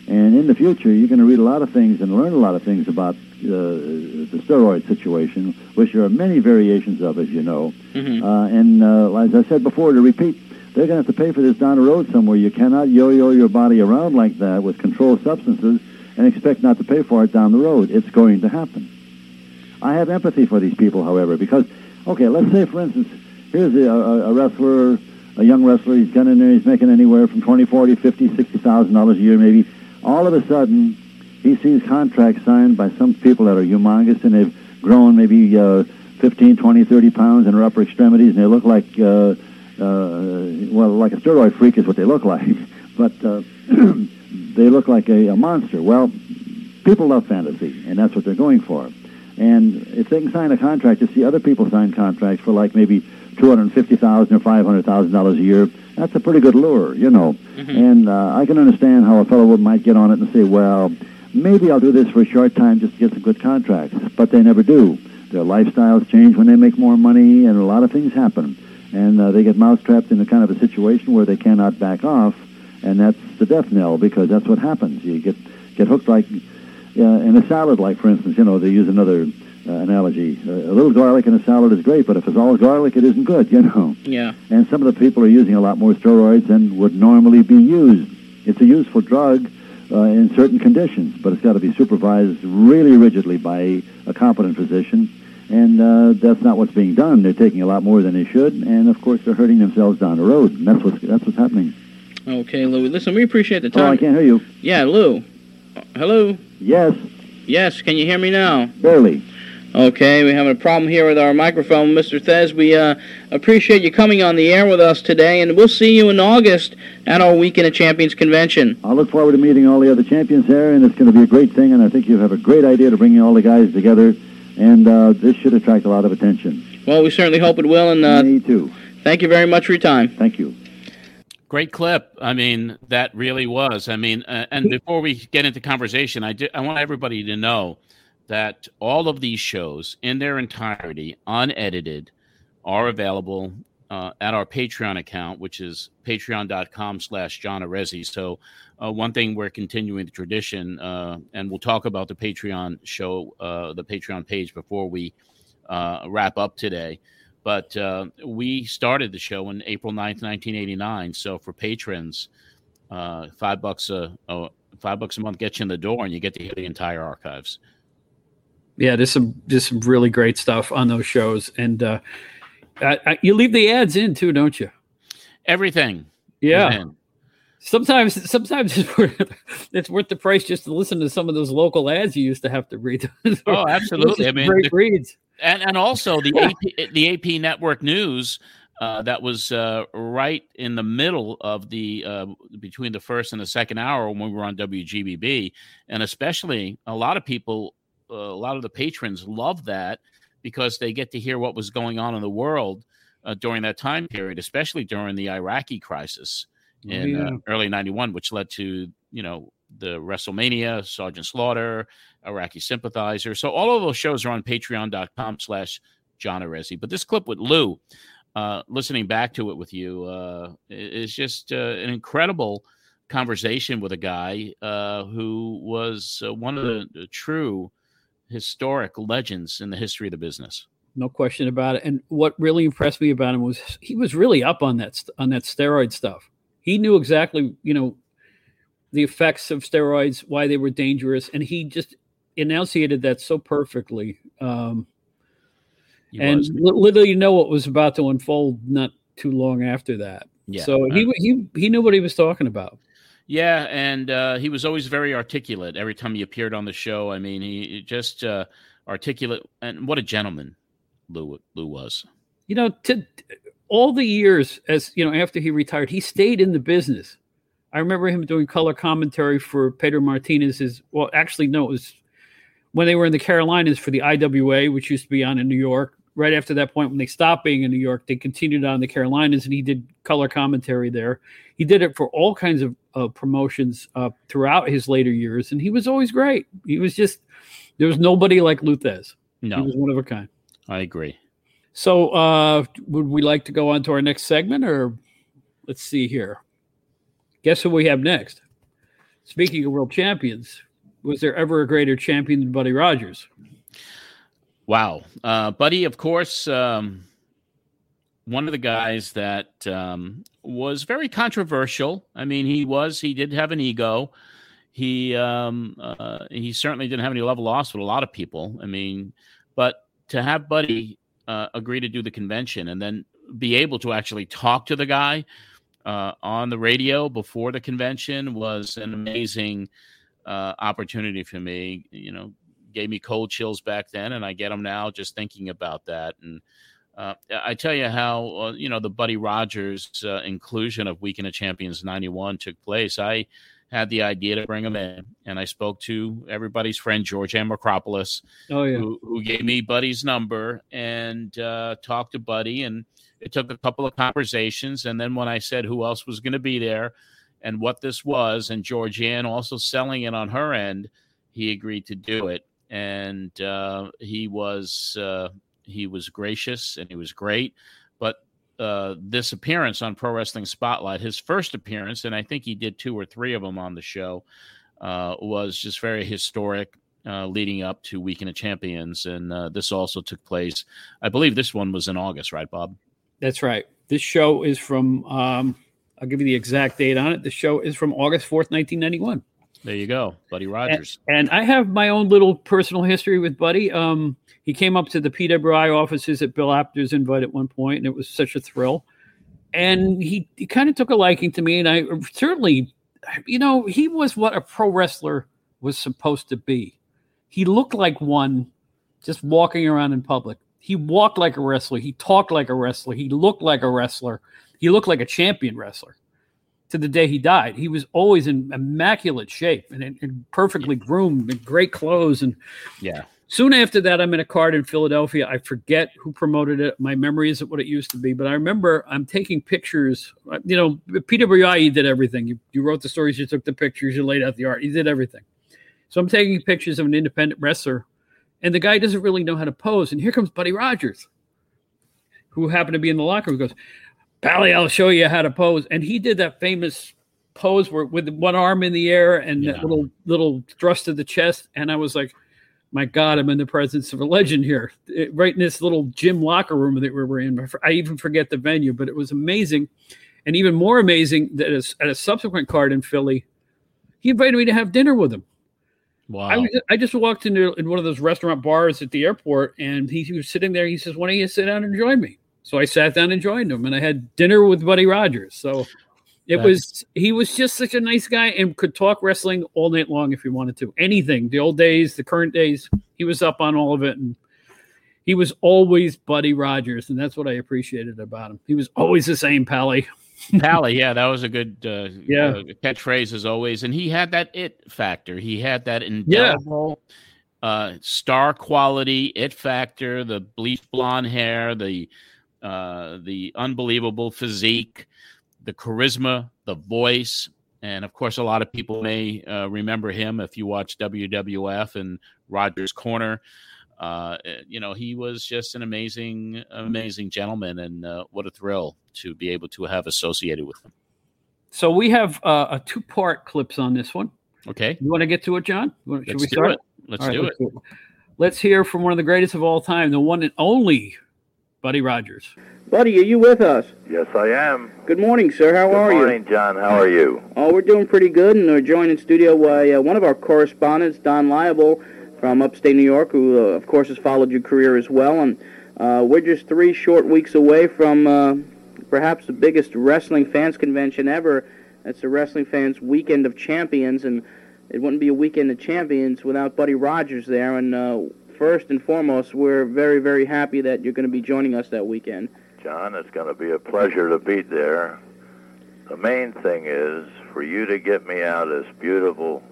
And in the future, you're going to read a lot of things and learn a lot of things about uh, the steroid situation, which there are many variations of, as you know. Mm-hmm. Uh, and uh, as I said before, to repeat, they're going to have to pay for this down the road somewhere. You cannot yo-yo your body around like that with controlled substances and expect not to pay for it down the road. It's going to happen. I have empathy for these people, however, because, okay, let's say, for instance, here's a, a, wrestler, a young wrestler, he's got in there, he's making anywhere from 20, 40, 50, 60,000 dollars a year maybe. All of a sudden, he sees contracts signed by some people that are humongous and they've grown maybe uh, 15, 20, 30 pounds in their upper extremities and they look like uh, uh, well, like a steroid freak is what they look like, <laughs> but uh, <clears throat> they look like a, a monster. Well, people love fantasy, and that's what they're going for. And if they can sign a contract, to see other people sign contracts for like maybe two hundred fifty thousand or five hundred thousand dollars a year. That's a pretty good lure, you know. Mm-hmm. And uh, I can understand how a fellow would might get on it and say, well, maybe I'll do this for a short time just to get some good contracts. But they never do. Their lifestyles change when they make more money, and a lot of things happen. And uh, they get mousetrapped in a kind of a situation where they cannot back off, and that's the death knell because that's what happens. You get get hooked like uh, in a salad, like for instance, you know, they use another uh, analogy. Uh, a little garlic in a salad is great, but if it's all garlic, it isn't good, you know. Yeah. And some of the people are using a lot more steroids than would normally be used. It's a useful drug uh, in certain conditions, but it's got to be supervised really rigidly by a competent physician. And uh, that's not what's being done. They're taking a lot more than they should, and of course they're hurting themselves down the road. And that's what's that's what's happening. Okay, Lou. Listen, we appreciate the time. Oh, I can't hear you. yeah, Lou. Hello. Yes, Yes. Can you hear me now? barely. Okay, we're having a problem here with our microphone, Mr. Thesz. We uh, appreciate you coming on the air with us today, and we'll see you in August at our Weekend of Champions convention. I look forward to meeting all the other champions there, and it's going to be a great thing. And I think you have a great idea to bringing all the guys together, and uh, this should attract a lot of attention. Well, we certainly hope it will, and uh, Me too. thank you very much for your time. Thank you. Great clip. I mean, that really was. I mean, uh, and before we get into conversation, I, do, I want everybody to know that all of these shows in their entirety, unedited, are available uh, at our Patreon account, which is patreon.com slash John Arezzi. So uh, one thing we're continuing the tradition, uh, and we'll talk about the Patreon show, uh, the Patreon page before we uh, wrap up today. But uh, we started the show on April 9th, 1989. So for patrons, five bucks a, a five bucks a month gets you in the door, and you get to hear the entire archives. Yeah, there's some there's some really great stuff on those shows, and uh, I, I, you leave the ads in too, don't you? Everything. Yeah. Sometimes sometimes it's worth, it's worth the price just to listen to some of those local ads you used to have to read. <laughs> Oh, absolutely. I mean, great the- reads. and and also the AP, the AP Network News uh, that was uh, right in the middle of the uh, between the first and the second hour when we were on WGBB, and especially a lot of people, uh, a lot of the patrons love that because they get to hear what was going on in the world uh, during that time period, especially during the Iraqi crisis in uh, early '91, which led to you know the WrestleMania, Sergeant Slaughter, Iraqi sympathizer. So all of those shows are on patreon.com slash John Arezzi. But this clip with Lou, uh, listening back to it with you, uh, is just uh, an incredible conversation with a guy uh, who was uh, one of the, the true historic legends in the history of the business. no question about it. And what really impressed me about him was he was really up on that on that steroid stuff. He knew exactly, you know, the effects of steroids, why they were dangerous, and he just enunciated that so perfectly. Um, He and was. li- little you know what was about to unfold not too long after that. Yeah. so he he he knew what he was talking about. Yeah, and uh, he was always very articulate every time he appeared on the show. I mean, he just uh, articulate, and what a gentleman Lou Lou was. you know, to all the years as you know after he retired, he stayed in the business. I remember him doing color commentary for Pedro Martinez's. Well, actually, no, it was when they were in the Carolinas for the IWA, which used to be on in New York. Right after that point, when they stopped being in New York, they continued on the Carolinas, and he did color commentary there. He did it for all kinds of uh, promotions uh, throughout his later years, and he was always great. He was just there was nobody like Lou Thesz. No, He was one of a kind. I agree. So, uh, would we like to go on to our next segment, or let's see here? Guess who we have next? Speaking of world champions, was there ever a greater champion than Buddy Rogers? Wow, uh, Buddy, of course, um, one of the guys that um, was very controversial. I mean, he was he did have an ego. He um, uh, he certainly didn't have any love lost with a lot of people. I mean, but to have Buddy uh, agree to do the convention and then be able to actually talk to the guy uh, on the radio before the convention was an amazing uh, opportunity for me. You know, gave me cold chills back then, and I get them now just thinking about that. And uh, I tell you how uh, you know the Buddy Rogers uh, inclusion of Weekend of Champions '91 took place. I had the idea to bring him in, and I spoke to everybody's friend Georgiann Makropoulos, Oh yeah. who, who gave me Buddy's number and uh, talked to Buddy, and it took a couple of conversations, and then when I said who else was going to be there and what this was, and George Georgiann also selling it on her end, he agreed to do it, and uh, he was uh, he was gracious and he was great, but uh, this appearance on Pro Wrestling Spotlight, his first appearance, and I think he did two or three of them on the show, uh, was just very historic. Uh, leading up to Weekend of Champions, and uh, this also took place. I believe this one was in August, right, Bob? That's right. This show is from. Um, I'll give you the exact date on it. The show is from August fourth, nineteen ninety one. There you go, Buddy And, Rogers. and I have my own little personal history with Buddy. Um, he came up to the PWI offices at Bill Apter's invite at one point, and it was such a thrill. And he, he kind of took a liking to me, and I certainly, you know, he was what a pro wrestler was supposed to be. He looked like one just walking around in public. He walked like a wrestler. He talked like a wrestler. He looked like a wrestler. He looked like a champion wrestler to the day he died. He was always in immaculate shape and, and perfectly groomed and great clothes. And yeah, soon after that, I'm in a card in Philadelphia. I forget who promoted it. My memory isn't what it used to be, but I remember I'm taking pictures. Uh, you know, PWI, did everything. You, you wrote the stories, you took the pictures, you laid out the art, you did everything. So I'm taking pictures of an independent wrestler, and the guy doesn't really know how to pose. And here comes Buddy Rogers, who happened to be in the locker room. Goes, Pally, I'll show you how to pose. And he did that famous pose where with one arm in the air and Yeah. that little little thrust to the chest. And I was like, my God, I'm in the presence of a legend here, It- right in this little gym locker room that we were in. I even forget the venue, but it was amazing. And even more amazing that is- at a subsequent card in Philly, he invited me to have dinner with him. wow. I, was, I just walked into in one of those restaurant bars at the airport, and he, he was sitting there. He says, "Why don't you sit down and join me?" So I sat down and joined him, and I had dinner with Buddy Rogers. So it was he was just such a nice guy and could talk wrestling all night long if he wanted to. Anything, the old days, the current days, he was up on all of it, and he was always Buddy Rogers, and that's what I appreciated about him. He was always the same, Pally. <laughs> Pally, yeah, that was a good uh, Yeah. uh, catchphrase as always. And he had that it factor. He had that indelible uh, star quality it factor, the bleached blonde hair, the uh, the unbelievable physique, the charisma, the voice. And of course, a lot of people may uh, remember him if you watch WWF and Rogers Corner. Uh, you know, he was just an amazing, amazing gentleman, and uh, what a thrill to be able to have associated with him. So we have uh, a two part clips on this one. Okay, You want to get to it, John? Should let's we start? it. Let's right, do let's do it. Let's hear from one of the greatest of all time, the one and only Buddy Rogers. Buddy, are you with us? Yes, I am. Good morning, sir. How Good are morning, John. How are you? you? Oh, we're doing pretty good, and we're joined in studio by uh, one of our correspondents, Don Laible, from upstate New York, who, uh, of course, has followed your career as well. And uh, we're just three short weeks away from uh, perhaps the biggest wrestling fans convention ever. That's the Wrestling Fans Weekend of Champions, and it wouldn't be a Weekend of Champions without Buddy Rogers there. And uh, first and foremost, we're very, very happy that you're going to be joining us that weekend. John, it's going to be a pleasure to be there. The main thing is for you to get me out of this beautiful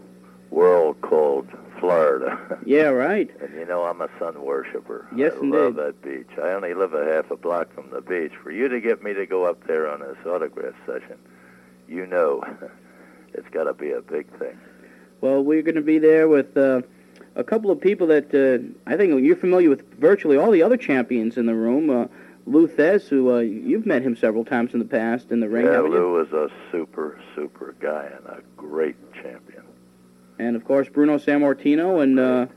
world called Florida. <laughs> Yeah, right. and you know I'm a sun worshiper. Yes, I love indeed. that beach. I only live a half a block from the beach. For you to get me to go up there on this autograph session, you know <laughs> it's got to be a big thing. Well, we're going to be there with uh, a couple of people that uh, I think you're familiar with virtually all the other champions in the room. Uh, Lou Thesz, who uh, you've met him several times in the past in the ring, yeah. Lou is a super, super guy and a great champion. And of course, Bruno Sammartino. And uh,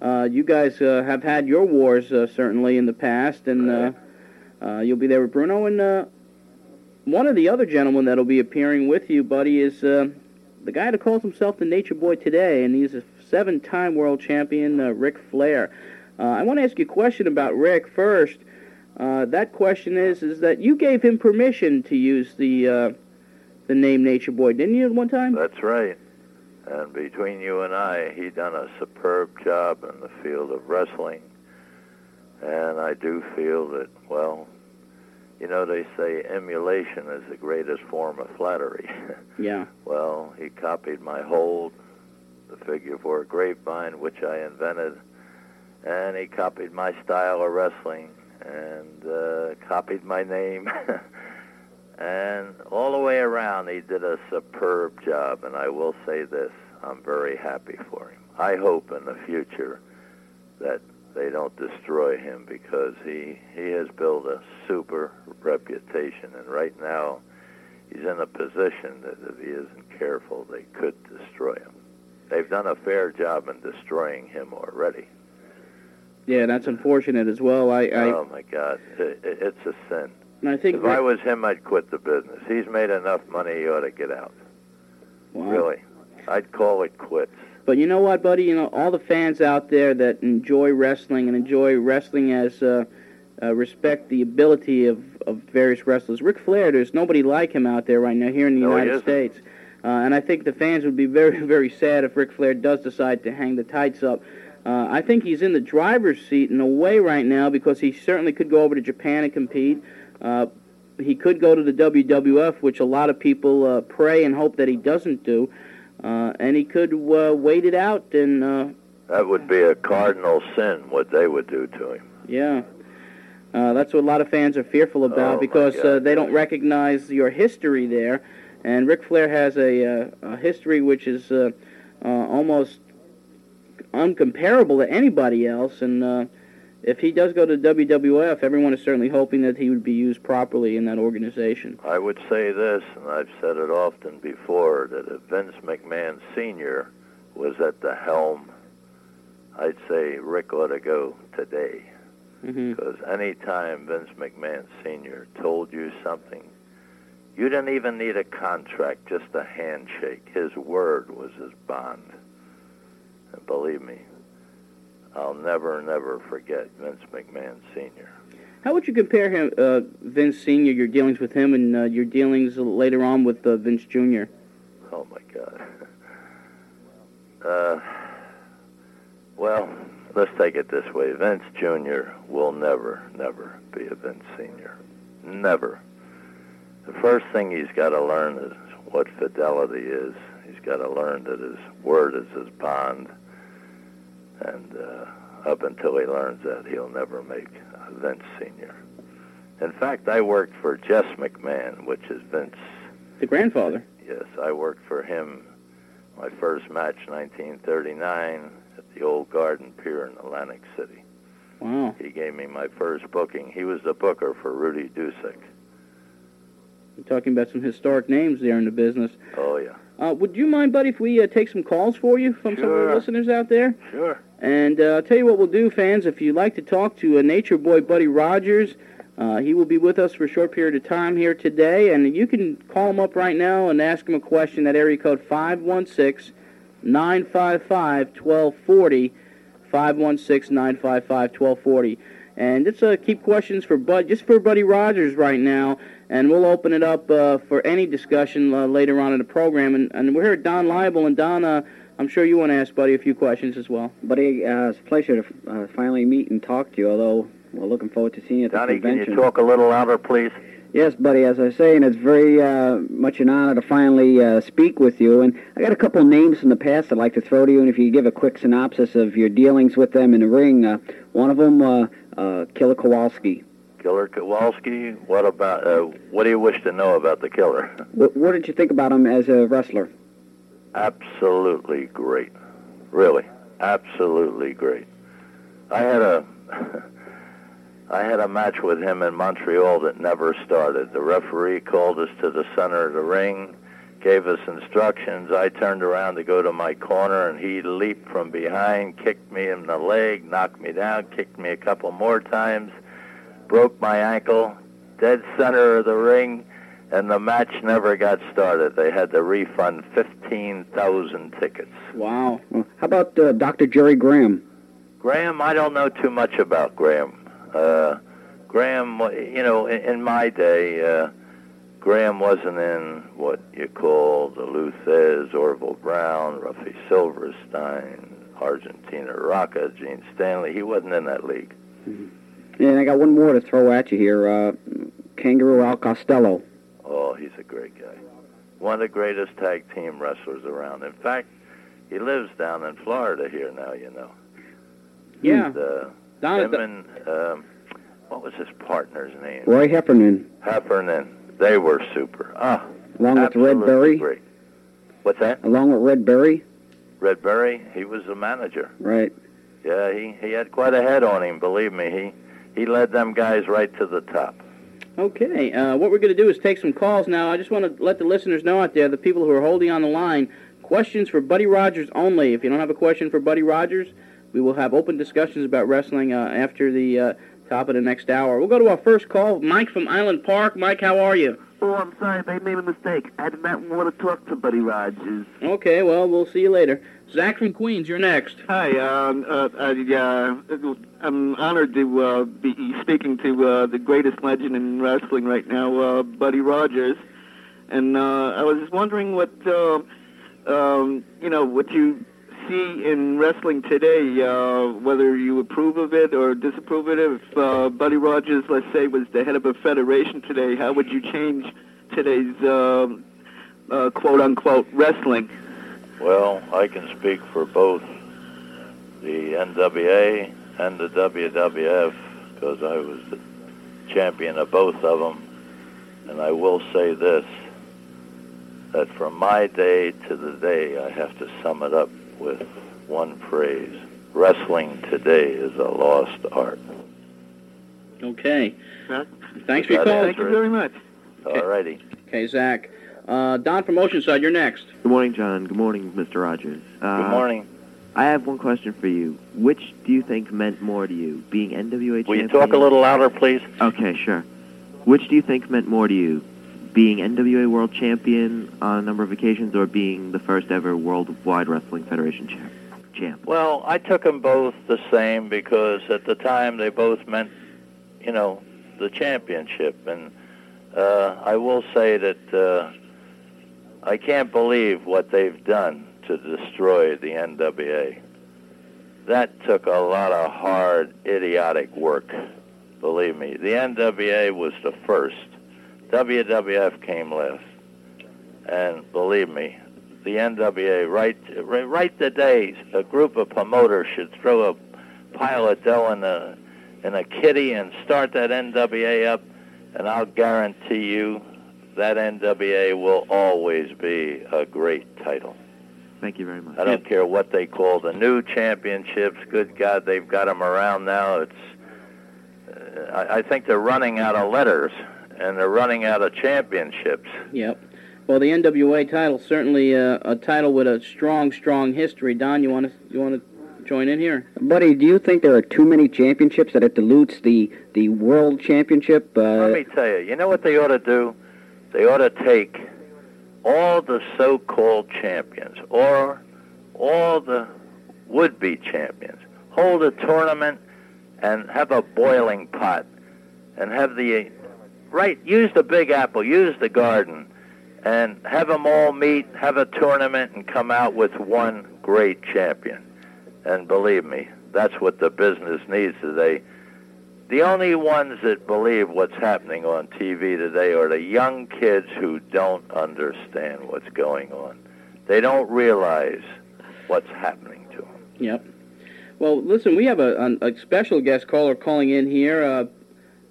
uh, you guys uh, have had your wars uh, certainly in the past, and uh, uh, you'll be there with Bruno. And uh, one of the other gentlemen that'll be appearing with you, buddy, is uh, the guy that calls himself the Nature Boy today, and he's a seven-time world champion, uh, Ric Flair. Uh, I want to ask you a question about Rick first. Uh, that question is is that you gave him permission to use the uh, the name Nature Boy, didn't you, at one time? That's right. And between you and I, he done a superb job in the field of wrestling. And I do feel that, well, You know, they say emulation is the greatest form of flattery. <laughs> Yeah. well, he copied my hold, the figure four grapevine, which I invented, and he copied my style of wrestling and uh, copied my name. <laughs> and all the way around, he did a superb job, and I will say this I'm very happy for him. I hope in the future that they don't destroy him because he he has built a super reputation and right now he's in a position that if he isn't careful they could destroy him they've done a fair job in destroying him already Yeah, that's unfortunate as well. I, I oh my god it, it, it's a sin and I think if i was him i'd quit the business he's made enough money he ought to get out Wow. really i'd call it quits But you know what, buddy? You know all the fans out there that enjoy wrestling and enjoy wrestling as uh, uh, respect the ability of, of various wrestlers. Ric Flair, there's nobody like him out there right now here in the No, United. States. Uh, and I think the fans would be very, <laughs> very sad if Ric Flair does decide to hang the tights up. Uh, I think he's in the driver's seat in a way right now because he certainly could go over to Japan and compete. Uh, he could go to the WWF, which a lot of people uh, pray and hope that he doesn't do. Uh, and he could uh, wait it out and uh, that would be a cardinal sin what they would do to him yeah. Uh, that's what a lot of fans are fearful about Oh, because uh, they don't recognize your history there. And Ric Flair has a, uh, a history which is uh, uh, almost uncomparable to anybody else. And uh, if he does go to WWF, everyone is certainly hoping that he would be used properly in that organization. I would say this, and I've said it often before, that if Vince McMahon Sr. was at the helm, I'd say Rick ought to go today. hmm Because any time Vince McMahon Sr. told you something, you didn't even need a contract, just a handshake. His word was his bond. And believe me, I'll never, never forget Vince McMahon Sr. How would you compare him, uh, Vince Senior, your dealings with him, and uh, your dealings later on with uh, Vince Junior? Oh my God. Uh, well, let's take it this way. Vince Jr. will never, never be a Vince Sr. Never. The first thing he's got to learn is what fidelity is. He's got to learn that his word is his bond. And uh, up until he learns that, he'll never make Vince Sr. In fact, I worked for Jess McMahon, which is Vince The grandfather. Yes, I worked for him my first match, 1939, at the Old Garden Pier in Atlantic City. Wow. He gave me my first booking. He was the booker for Rudy Dusek. We're talking about some historic names there in the business. Oh, yeah. Uh, would you mind, buddy, if we uh, take some calls for you from some of Sure. the listeners out there? Sure. And uh, I'll tell you what we'll do, fans. If you'd like to talk to a Nature Boy Buddy Rogers, uh, he will be with us for a short period of time here today. And you can call him up right now and ask him a question at area code 516 955 1240. 516 955 1240. And just uh, keep questions for Bud, just for Buddy Rogers right now. And we'll open it up uh, for any discussion uh, later on in the program. And, and we're here at Don Laible. And Don, uh, I'm sure you want to ask Buddy a few questions as well. Buddy, uh, it's a pleasure to uh, finally meet and talk to you, although we're looking forward to seeing you at the Donnie, can you talk a little louder, please? Yes, buddy, as I was saying, it's very uh, much an honor to finally uh, speak with you. And I got a couple names from the past I'd like to throw to you, and if you give a quick synopsis of your dealings with them in the ring. Uh, one of them, uh, Killer Kowalski. Killer Kowalski, what about, uh, what do you wish to know about the killer? What, what did you think about him as a wrestler? Absolutely great. Really. Absolutely great. I had a <laughs> I had a match with him in Montreal that never started. The referee called us to the center of the ring, gave us instructions. I turned around to go to my corner and he leaped from behind, kicked me in the leg, knocked me down, kicked me a couple more times, broke my ankle, dead center of the ring and the match never got started. They had to refund 15,000 tickets. Wow. Well, how about uh, Dr. Jerry Graham? Graham, I don't know too much about Graham. Uh, Graham, you know, in, in my day, uh, Graham wasn't in what you call the Lou Thesz, Orville Brown, Ruffy Silverstein, Argentina Rocca, Gene Stanley. He wasn't in that league. And I got one more to throw at you here. Uh, Kangaroo Al Costello. Oh, he's a great guy. One of the greatest tag team wrestlers around. In fact, he lives down in Florida here now, you know. Yeah. And, uh, Down him the- and, um, what was his partner's name? Roy Heffernan, Heffernan. They were super. Ah, along with Red Berry. Great. What's that? Along with Red Berry. Red Berry. He was the manager. Right. Yeah, he he had quite a head on him. Believe me, he he led them guys right to the top. Okay, uh, what we're going to do is take some calls now. I just want to let the listeners know out there, the people who are holding on the line, questions for Buddy Rogers only. If you don't have a question for Buddy Rogers, we will have open discussions about wrestling uh, after the uh, top of the next hour. We'll go to our first call. Mike from Island Park. Mike, how are you? Oh, I'm sorry, they made a mistake. I did not want to talk to Buddy Rogers. Okay, well, we'll see you later. Zach from Queens, you're next. Hi, um, uh, I, uh, I'm honored to uh, be speaking to uh, the greatest legend in wrestling right now, uh, Buddy Rogers. And uh, I was wondering what, uh, um, you know, what you see in wrestling today, uh, whether you approve of it or disapprove of it. If uh, Buddy Rogers, let's say, was the head of a federation today, how would you change today's um uh, quote-unquote wrestling? Well, I can speak for both the NWA and the WWF because I was the champion of both of them. And I will say this, that from my day to the day, I have to sum it up with one phrase. Wrestling today is a lost art. Okay. Huh? Thanks for your Got call. Thank you very much. All righty. Okay, Zach. Uh, Don from Oceanside, you're next. Good morning, John. Good morning, Mr. Rogers. Uh, Good morning. I have one question for you. Which do you think meant more to you, being NWA champion? Will you talk a little louder, please? Okay, sure. Which do you think meant more to you, being NWA World Champion on a number of occasions, or being the first ever Worldwide Wrestling Federation champ? champ? Well, I took them both the same because at the time they both meant, you know, the championship. And uh, I will say that uh, I can't believe what they've done to destroy the NWA. That took a lot of hard, idiotic work. Believe me, the NWA was the first. WWF came last. And believe me, the NWA right right, right today a group of promoters should throw a pile of dough in a in a kitty and start that NWA up and I'll guarantee you that NWA will always be a great title. Thank you very much. I don't care what they call the new championships. Good God, they've got them around now. It's uh, I, I think they're running out of letters and they're running out of championships. Yep. Well, the NWA title certainly uh, a title with a strong, strong history. Don, you want to you want to join in here? Buddy, do you think there are too many championships that it dilutes the the world championship? Uh, Let me tell you, you know what they ought to do? They ought to take all the so-called champions or all the would-be champions, hold a tournament and have a boiling pot and have the right use the big apple, use the garden and have them all meet, have a tournament and come out with one great champion. And believe me, that's what the business needs today. The only ones that believe what's happening on TV today are the young kids who don't understand what's going on. They don't realize what's happening to them. Yep. Well, listen, we have a, a, special guest caller calling in here. Uh,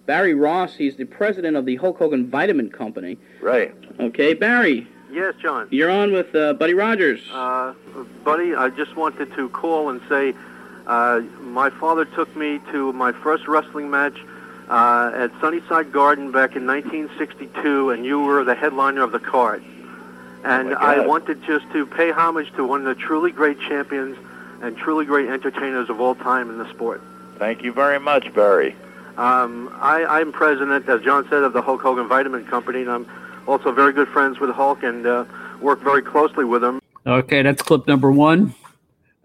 Barry Ross. He's the president of the Hulk Hogan Vitamin Company. Right. Okay, Barry, Yes, John. you're on with uh, Buddy Rogers. Uh, buddy, I just wanted to call and say uh, my father took me to my first wrestling match uh, at Sunnyside Garden back in 1962, and you were the headliner of the card. And Oh, I wanted just to pay homage to one of the truly great champions and truly great entertainers of all time in the sport. Thank you very much, Barry. Um, I, I'm president, as John said, of the Hulk Hogan Vitamin Company, and I'm also very good friends with Hulk and uh, work very closely with him. Okay, that's clip number one.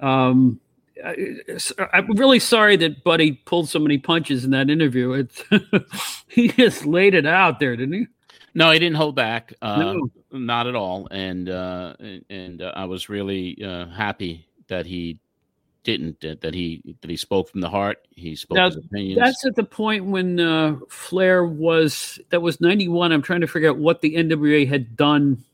Um, I, I'm really sorry that Buddy pulled so many punches in that interview. It's <laughs> he just laid it out there, didn't he? No, he didn't hold back. Uh, No. Not at all. And uh, and, and uh, I was really uh, happy that he didn't that, that he that he spoke from the heart. He spoke Now, his opinions. that's at the point when uh, Flair was. That was ninety one. I'm trying to figure out what the NWA had done.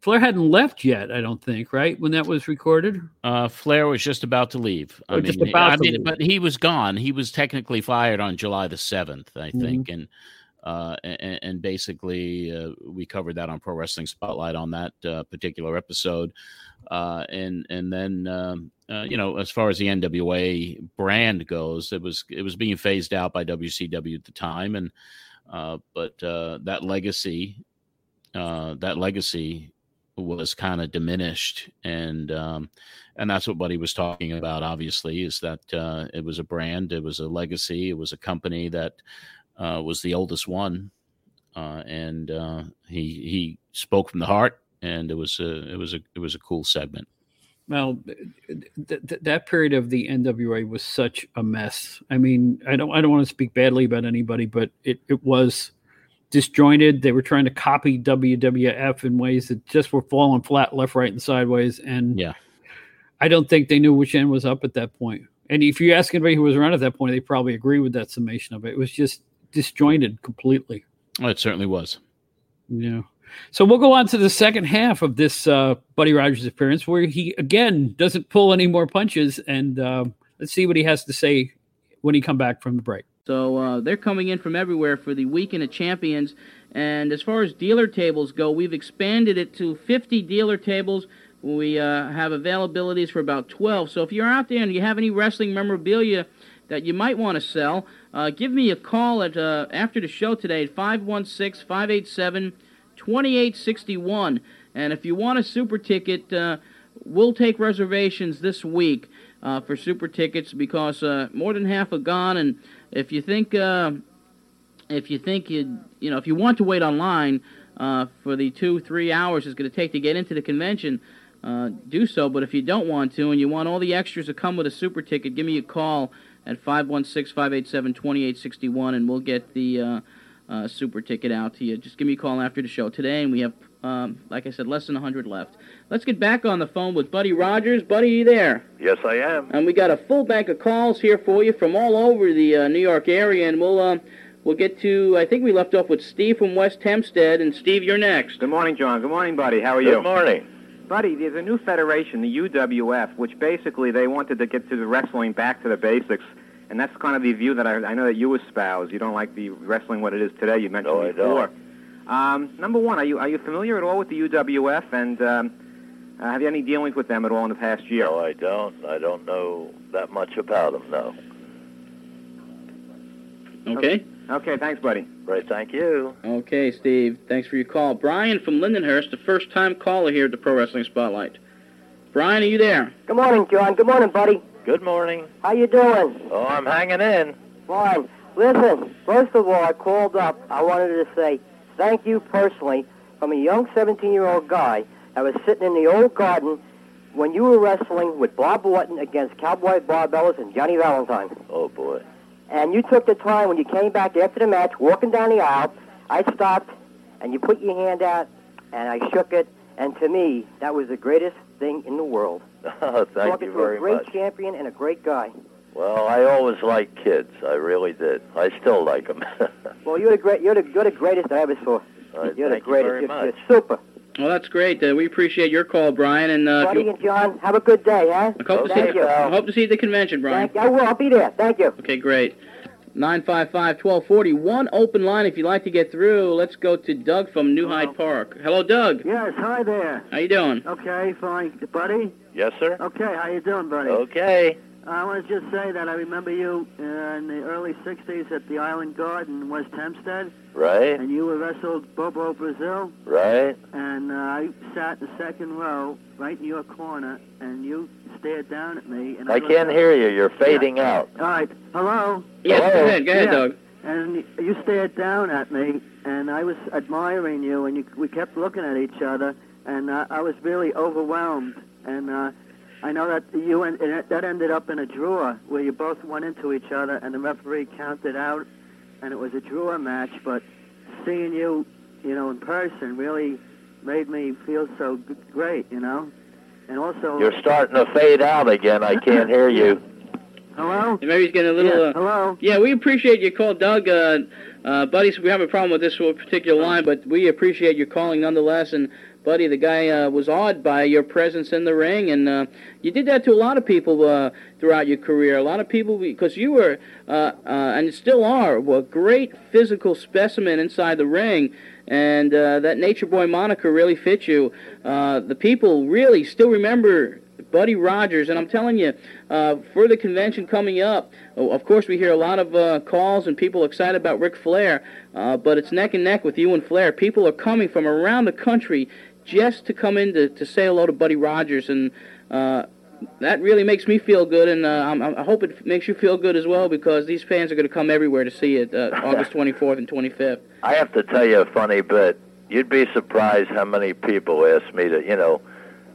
Flair hadn't left yet. I don't think. Right when that was recorded. Uh, Flair was just about to leave. I Oh, mean, just about I mean, leave. but he was gone. He was technically fired on July the seventh, I Mm-hmm. think, and uh, and, and basically uh, we covered that on Pro Wrestling Spotlight on that uh, particular episode, uh, and and then um, uh, you know as far as the NWA brand goes, it was it was being phased out by WCW at the time, and uh, but uh, that legacy uh, that legacy was kind of diminished and um, and that's what Buddy was talking about obviously is that uh, it was a brand it was a legacy it was a company that was the oldest one and he he spoke from the heart and it was a it was a it was a cool segment Well, th- th- that period of the NWA was such a mess. I mean, I don't I don't want to speak badly about anybody, but it, it was disjointed. They were trying to copy WWF in ways that just were falling flat left, right, and sideways. And yeah, I don't think they knew which end was up at that point. And if you ask anybody who was around at that point, they probably agree with that summation of it. It was just disjointed completely. Well, it certainly was Yeah. So we'll go on to the second half of this uh, Buddy Rogers appearance, where he again doesn't pull any more punches, and uh, let's see what he has to say when he come back from the break. So uh, they're coming in from everywhere for the Weekend of Champions. And as far as dealer tables go, we've expanded it to 50 dealer tables. We uh, have availabilities for about 12. So if you're out there and you have any wrestling memorabilia that you might want to sell, uh, give me a call at uh, after the show today at 516 587 2861. And if you want a super ticket, uh, we'll take reservations this week uh, for super tickets because uh, more than half are gone. And if you think uh, if you think you you know if you want to wait online uh, for the two three hours it's going to take to get into the convention, uh, do so. But if you don't want to and you want all the extras to come with a super ticket, give me a call at 516-587-2861 and we'll get the uh, super ticket out to you. Just give me a call after the show today, and we have, um, like I said, less than 100 left. Let's get back on the phone with Buddy Rogers. Buddy, are you there? Yes, I am. And we got a full bank of calls here for you from all over the uh, New York area, and we'll uh, we'll get to. I think we left off with Steve from West Hempstead, and Steve, you're next. Good morning, John. Good morning, buddy. How are you? Good morning. Buddy, there's a new federation, the UWF, which basically they wanted to get to the wrestling back to the basics, and that's kind of the view that I, I know that you espouse. You don't like the wrestling what it is today. You mentioned No, I before. Um, number one, are you are you familiar at all with the UWF, and um, uh, have you any dealings with them at all in the past year? No, I don't. I don't know that much about them. No. Okay. Okay, thanks, buddy. Right. Thank you. Okay, Steve. Thanks for your call. Brian from Lindenhurst, the first time caller here at the Pro Wrestling Spotlight. Brian, are you there? Good morning, John. Good morning, buddy. Good morning. How you doing? Oh, I'm hanging in. Fine. Listen, first of all, I called up. I wanted to say thank you personally from a young 17-year-old guy that was sitting in the old garden when you were wrestling with Bob Orton against Cowboy Bob Ellis and Johnny Valentine. Oh boy. And you took the time when you came back after the match, walking down the aisle. I stopped, and you put your hand out, and I shook it. And to me, that was the greatest thing in the world. <laughs> Oh, thank Talking you to a great much. champion and a great guy. Well, I always liked kids. I really did. I still like them. <laughs> Well, you're the great. You're the you're the greatest I ever saw. Right, you're the thank you greatest. very you're, much. you're super. Well, that's great. Uh, we appreciate your call, Brian. And uh, Buddy you- and John, have a good day, huh? I hope, to see Thank you, you. I hope to see you at the convention, Brian. Thank you. I will. I'll be there. Thank you. Okay, great. 955-1240. One open line if you'd like to get through. Let's go to Doug from New Hyde Park. Hello, Doug. Yes, hi there. How you doing? Okay, fine. Buddy? yes, sir. Okay, how you doing, buddy? Okay. I want to just say that I remember you uh, in the early 60s at the Island Garden in West Hempstead, Right. and you were wrestled Bobo Brazil, Right. and uh, I sat in the second row right in your corner, and you stared down at me. And I, I can't hear you. You're fading out. All right, hello? Yes, Hello? go ahead. Go ahead, Yeah. Doug. And you stared down at me, and I was admiring you, and you, we kept looking at each other, and uh, I was really overwhelmed. And uh, I know that you and, and that ended up in a drawer where you both went into each other, and the referee counted out, and it was a drawer match. But seeing you, you know, in person really made me feel so great, you know. and also. You're starting to fade out again. I can't <laughs> hear you. Hello. Maybe he's getting a little. Yeah, uh, hello. Yeah, we appreciate your call, Doug. Uh, uh, buddy, so we have a problem with this particular line, but we appreciate your calling nonetheless. And buddy, the guy uh, was awed by your presence in the ring, and uh, you did that to a lot of people uh, throughout your career. A lot of people, because you were, uh, uh, and still are, a great physical specimen inside the ring. And uh, that Nature Boy moniker really fits you. The people really still remember Buddy Rogers, and I'm telling you, for the convention coming up, oh, of course we hear a lot of calls and people excited about Ric Flair, but it's neck and neck with you and Flair. People are coming from around the country just to come in to, to say hello to Buddy Rogers, and uh, that really makes me feel good, and uh, I'm, I hope it makes you feel good as well because these fans are going to come everywhere to see it uh, <laughs> August 24th and 25th. I have to tell you a funny bit. You'd be surprised how many people ask me to, you know,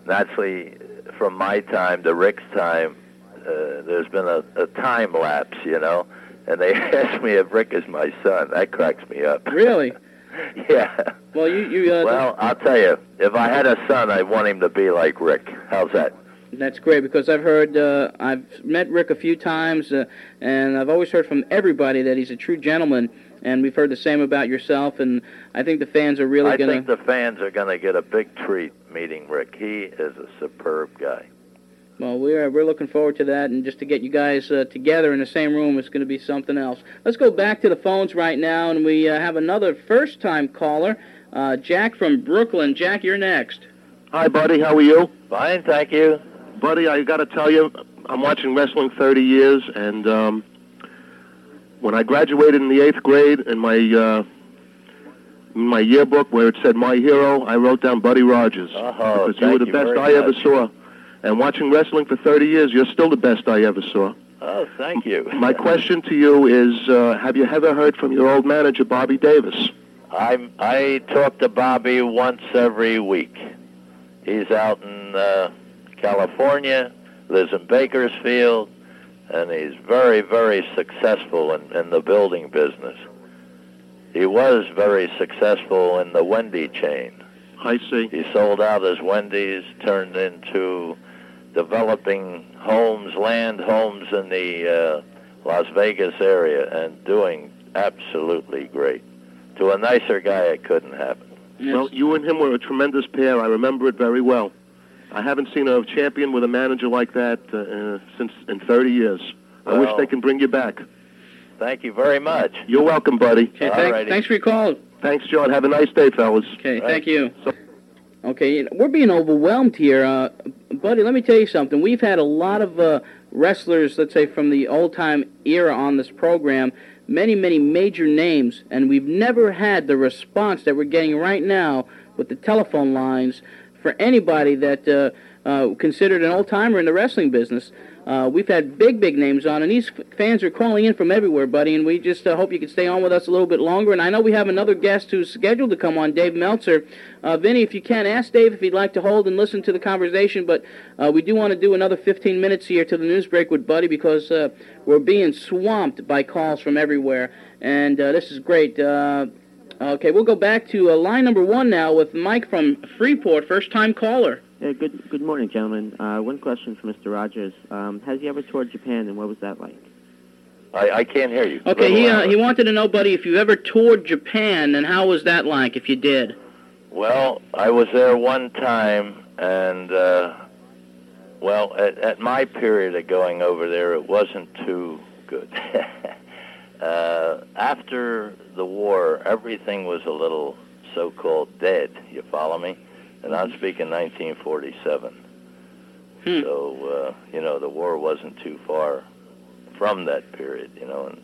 naturally from my time to Rick's time, uh, there's been a, a time lapse, you know, and they <laughs> ask me if Rick is my son. That cracks me up. Really? <laughs> <laughs> yeah. Well, you you. Uh, Well, I'll tell you, if I had a son, I'd want him to be like Rick. How's that? That's great because I've heard, uh, I've met Rick a few times, uh, and I've always heard from everybody that he's a true gentleman. And we've heard the same about yourself, and I think the fans are really I going think the fans are going to get a big treat meeting Rick. He is a superb guy. Well, we're we're looking forward to that, and just to get you guys uh, together in the same room is going to be something else. Let's go back to the phones right now, and we uh, have another first-time caller, uh, Jack from Brooklyn. Jack, you're next. Hi, buddy. How are you? Fine, thank you. Buddy, I got to tell you, I'm watching wrestling 30 years, and um, when I graduated in the eighth grade, in my uh, in my yearbook where it said "My Hero," I wrote down Buddy Rogers Oh, because you were the you best very I ever saw. And watching wrestling for 30 years, you're still the best I ever saw. Oh, thank you. My question to you is: uh, Have you ever heard from your old manager, Bobby Davis? I I talk to Bobby once every week. He's out in uh, California, lives in Bakersfield, and he's very, very successful in, in the building business. He was very successful in the Wendy chain. I see. He sold out his Wendy's, turned into developing homes, land homes in the uh, Las Vegas area, and doing absolutely great. To a nicer guy, it couldn't happen. Well, you and him were a tremendous pair. I remember it very well. I haven't seen a champion with a manager like that uh, uh, since in 30 years. I wish they can bring you back. Thank you very much. You're welcome, buddy. Okay, thank, thanks for your call. Thanks, John. Have a nice day, fellas. Okay, thank you. Okay, we're being overwhelmed here, uh, buddy. Let me tell you something. We've had a lot of uh, wrestlers, let's say from the old time era, on this program. Many, many major names, and we've never had the response that we're getting right now with the telephone lines for anybody that uh, uh, considered an old timer in the wrestling business. Uh, we've had big, big names on, and these fans are calling in from everywhere, buddy. And we just uh, hope you can stay on with us a little bit longer. And I know we have another guest who's scheduled to come on, Dave Meltzer. Uh, Vinny, if you can, ask Dave if he'd like to hold and listen to the conversation. But uh, we do want to do another 15 minutes here to the news break with Buddy because uh, we're being swamped by calls from everywhere, and uh, this is great. Uh, okay, we'll go back to line number one now with Mike from Freeport, first-time caller. Yeah, good good morning, gentlemen. Uh, one question for Mr. Rogers. Um, has he ever toured Japan, and what was that like? I, I can't hear you. Okay, he uh, he wanted to know, buddy, if you ever toured Japan, and how was that like? If you did. Well, I was there one time, and uh, well, at, at my period of going over there, it wasn't too good. <laughs> uh, after the war, everything was a little so-called dead. You follow me? And I'm speaking 1947. So uh, you know, the war wasn't too far from that period. You know, and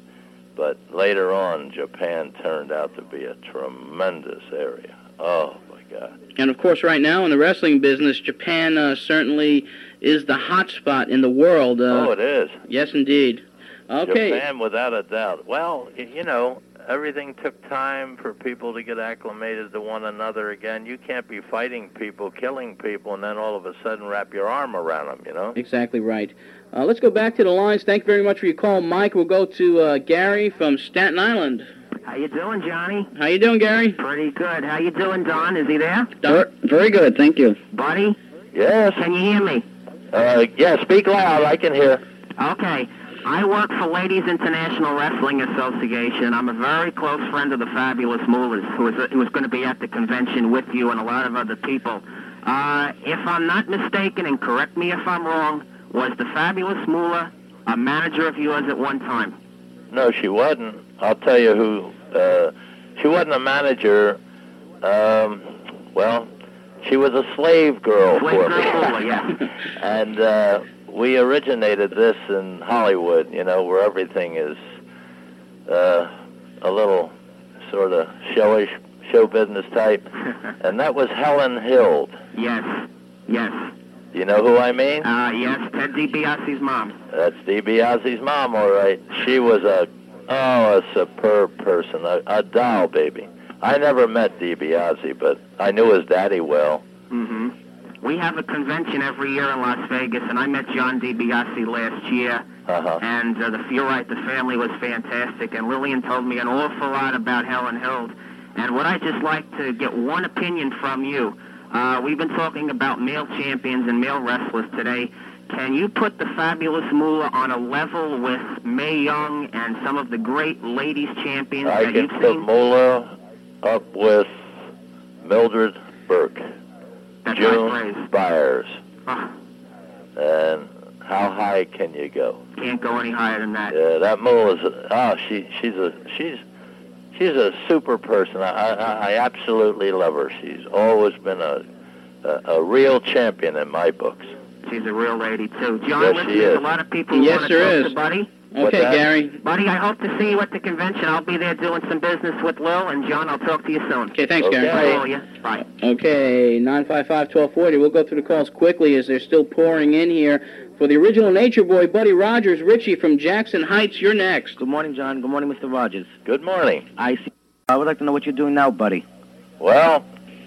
but later on, Japan turned out to be a tremendous area. Oh my God! And of course, right now in the wrestling business, Japan uh, certainly is the hot spot in the world. Uh, oh, it is. Yes, indeed. Okay. Japan, without a doubt. Well, you know, everything took time for people to get acclimated to one another again. You can't be fighting people, killing people, and then all of a sudden wrap your arm around them. You know. Exactly right. Uh, let's go back to the lines. Thank you very much for your call, Mike. We'll go to uh, Gary from Staten Island. How you doing, Johnny? How you doing, Gary? Pretty good. How you doing, Don? Is he there? Don? Very good, thank you. Buddy? Yes. Can you hear me? Uh, yeah, speak loud. I can hear. Okay. I work for Ladies International Wrestling Association. I'm a very close friend of the Fabulous Moolahs, who is, who is going to be at the convention with you and a lot of other people. Uh, if I'm not mistaken, and correct me if I'm wrong, was the Fabulous Moolah a manager of yours at one time? No, she wasn't. I'll tell you who. Uh, she wasn't a manager. Um, well, she was a slave girl Slave for girl me. Moolah, yeah. <laughs> and uh, we originated this in Hollywood, you know, where everything is uh, a little sort of showish, show business type. <laughs> and that was Helen Hild. Yes. Yes. You know who I mean? Uh, yes, Ted DiBiase's mom. That's DiBiase's mom, all right. She was a oh, a superb person, a, a doll baby. I never met DiBiase, but I knew his daddy well. hmm We have a convention every year in Las Vegas, and I met John DiBiase last year. Uh-huh. And uh, the you're right, the family was fantastic. And Lillian told me an awful lot about Helen Hild. And what I'd just like to get one opinion from you. Uh, we've been talking about male champions and male wrestlers today. Can you put the fabulous Moolah on a level with Mae Young and some of the great ladies champions I that can you've put seen? Moolah up with Mildred Burke, That's <laughs> June high. Byers, Ah, and how high can you go? can't go any higher than that. Yeah, that Moolah's oh, she she's a she's she's a super person. I I, I absolutely love her. She's always been a, a a real champion in my books. She's a real lady too. John, Yes, listen, she there's a lot of people who Yes, want to there talk is. to Buddy. What's Okay, that? Gary. Buddy, I hope to see you at the convention. I'll be there doing some business with Lil, and John, I'll talk to you soon. Okay, thanks, Gary. I'll call you. Bye. Okay, 955-1240. We'll go through the calls quickly as they're still pouring in here. For the original Nature Boy, Buddy Rogers, Richie from Jackson Heights, you're next. Good morning, John. Good morning, Mr. Rogers. Good morning. I see. I would like to know what you're doing now, buddy. Well,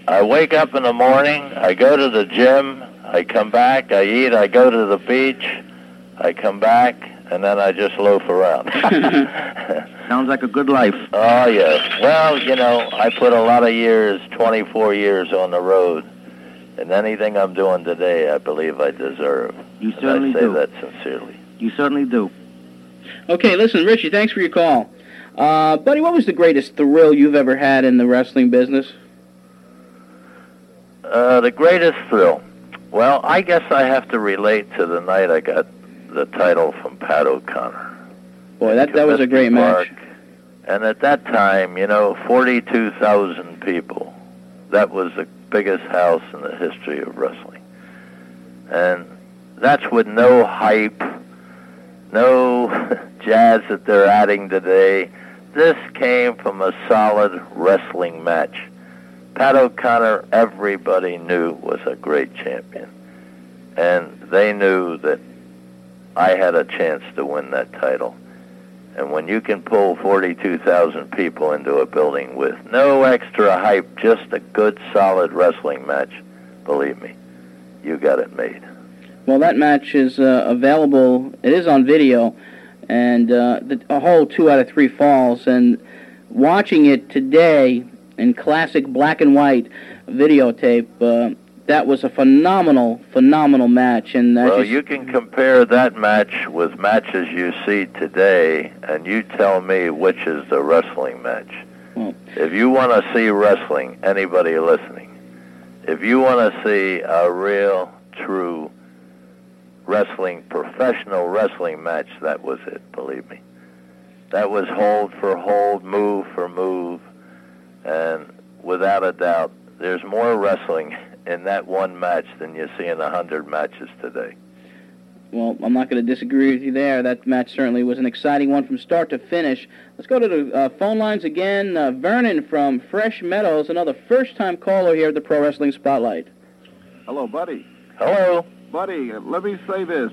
I wake up in the morning, I go to the gym, I come back, I eat, I go to the beach, I come back, and then I just loaf around. <laughs> <laughs> Sounds like a good life. oh, yes. Well, you know, I put a lot of years, 24 years on the road, and anything I'm doing today, I believe I deserve. You And certainly I say do. that sincerely. You certainly do. Okay, listen, Richie, thanks for your call. Uh, buddy, what was the greatest thrill you've ever had in the wrestling business? Uh, the greatest thrill. Well, I guess I have to relate to the night I got the title from Pat O'Connor. Boy, that, that was a great match. And at that time, you know, 42,000 people. That was the biggest house in the history of wrestling. And that's with no hype, no <laughs> jazz that they're adding today. This came from a solid wrestling match. Pat O'Connor, everybody knew was a great champion. And they knew that I had a chance to win that title. And when you can pull 42,000 people into a building with no extra hype, just a good, solid wrestling match, believe me, you got it made. Well, that match is uh, available. It is on video, and uh, the, a whole two out of three falls. And watching it today in classic black and white videotape, uh, that was a phenomenal, phenomenal match. And Well, just, you can compare that match with matches you see today, and you tell me which is the wrestling match. If you want to see wrestling, anybody listening, if you want to see a real, true wrestling, professional wrestling match, that was it, believe me. That was hold for hold, move for move, and without a doubt, there's more wrestling <laughs> in that one match than you see in a hundred matches today. well, I'm not going to disagree with you there. That match certainly was an exciting one from start to finish. Let's go to the uh, phone lines again. Uh, Vernon from Fresh Meadows, another first-time caller here at the Pro Wrestling Spotlight. Hello, buddy. Hello. Buddy, uh, let me say this.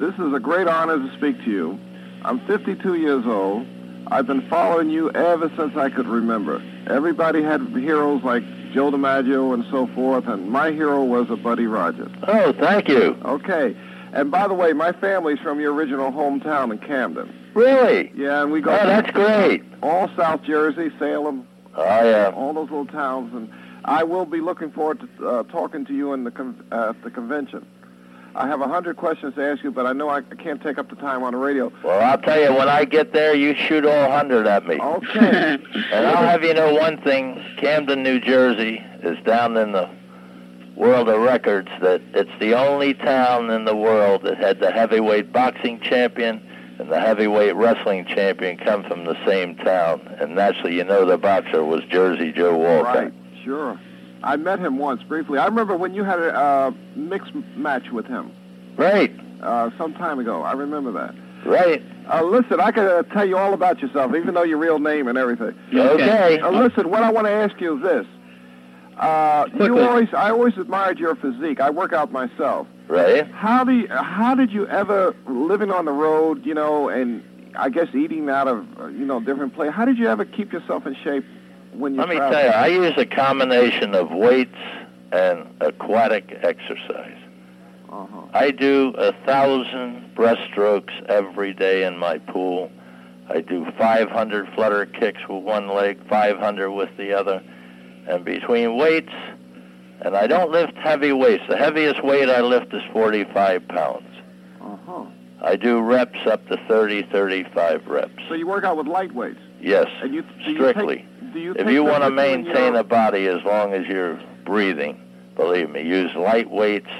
This is a great honor to speak to you. I'm 52 years old. I've been following you ever since I could remember. Everybody had heroes like Joe DiMaggio and so forth, and my hero was a Buddy Rogers. Oh, thank you. Okay. And by the way, my family's from your original hometown in Camden. Really? Yeah, and we go. Oh, that's great. All South Jersey, Salem, Oh, yeah. all those little towns. And I will be looking forward to uh, talking to you in the con- uh, at the convention. I have a hundred questions to ask you, but I know I can't take up the time on the radio. Well, I'll tell you, when I get there, you shoot all hundred at me. Okay. <laughs> and I'll have you know one thing: Camden, New Jersey, is down in the world of records. That it's the only town in the world that had the heavyweight boxing champion and the heavyweight wrestling champion come from the same town. And naturally, you know, the boxer was Jersey Joe Walcott. Right. Sure. I met him once briefly. I remember when you had a uh, mixed match with him. Right. Uh, some time ago. I remember that. Right. Uh, listen, I can uh, tell you all about yourself, even though your real name and everything. Okay. Uh, listen, what I want to ask you is this. Uh, you always, I always admired your physique. I work out myself. Right. How do you, how did you ever living on the road, you know, and I guess eating out of uh, you know different places? How did you ever keep yourself in shape when you Let me travel? tell you, I use a combination of weights and aquatic exercise. Uh-huh. I do a thousand breaststrokes every day in my pool. I do 500 flutter kicks with one leg, 500 with the other. And between weights, and I don't lift heavy weights. The heaviest weight I lift is 45 pounds. Uh-huh. I do reps up to 30, 35 reps. So you work out with light weights. Yes, And you, do you strictly. Take, do you if you want to with you in maintain a body as long as you're breathing, believe me, use light weights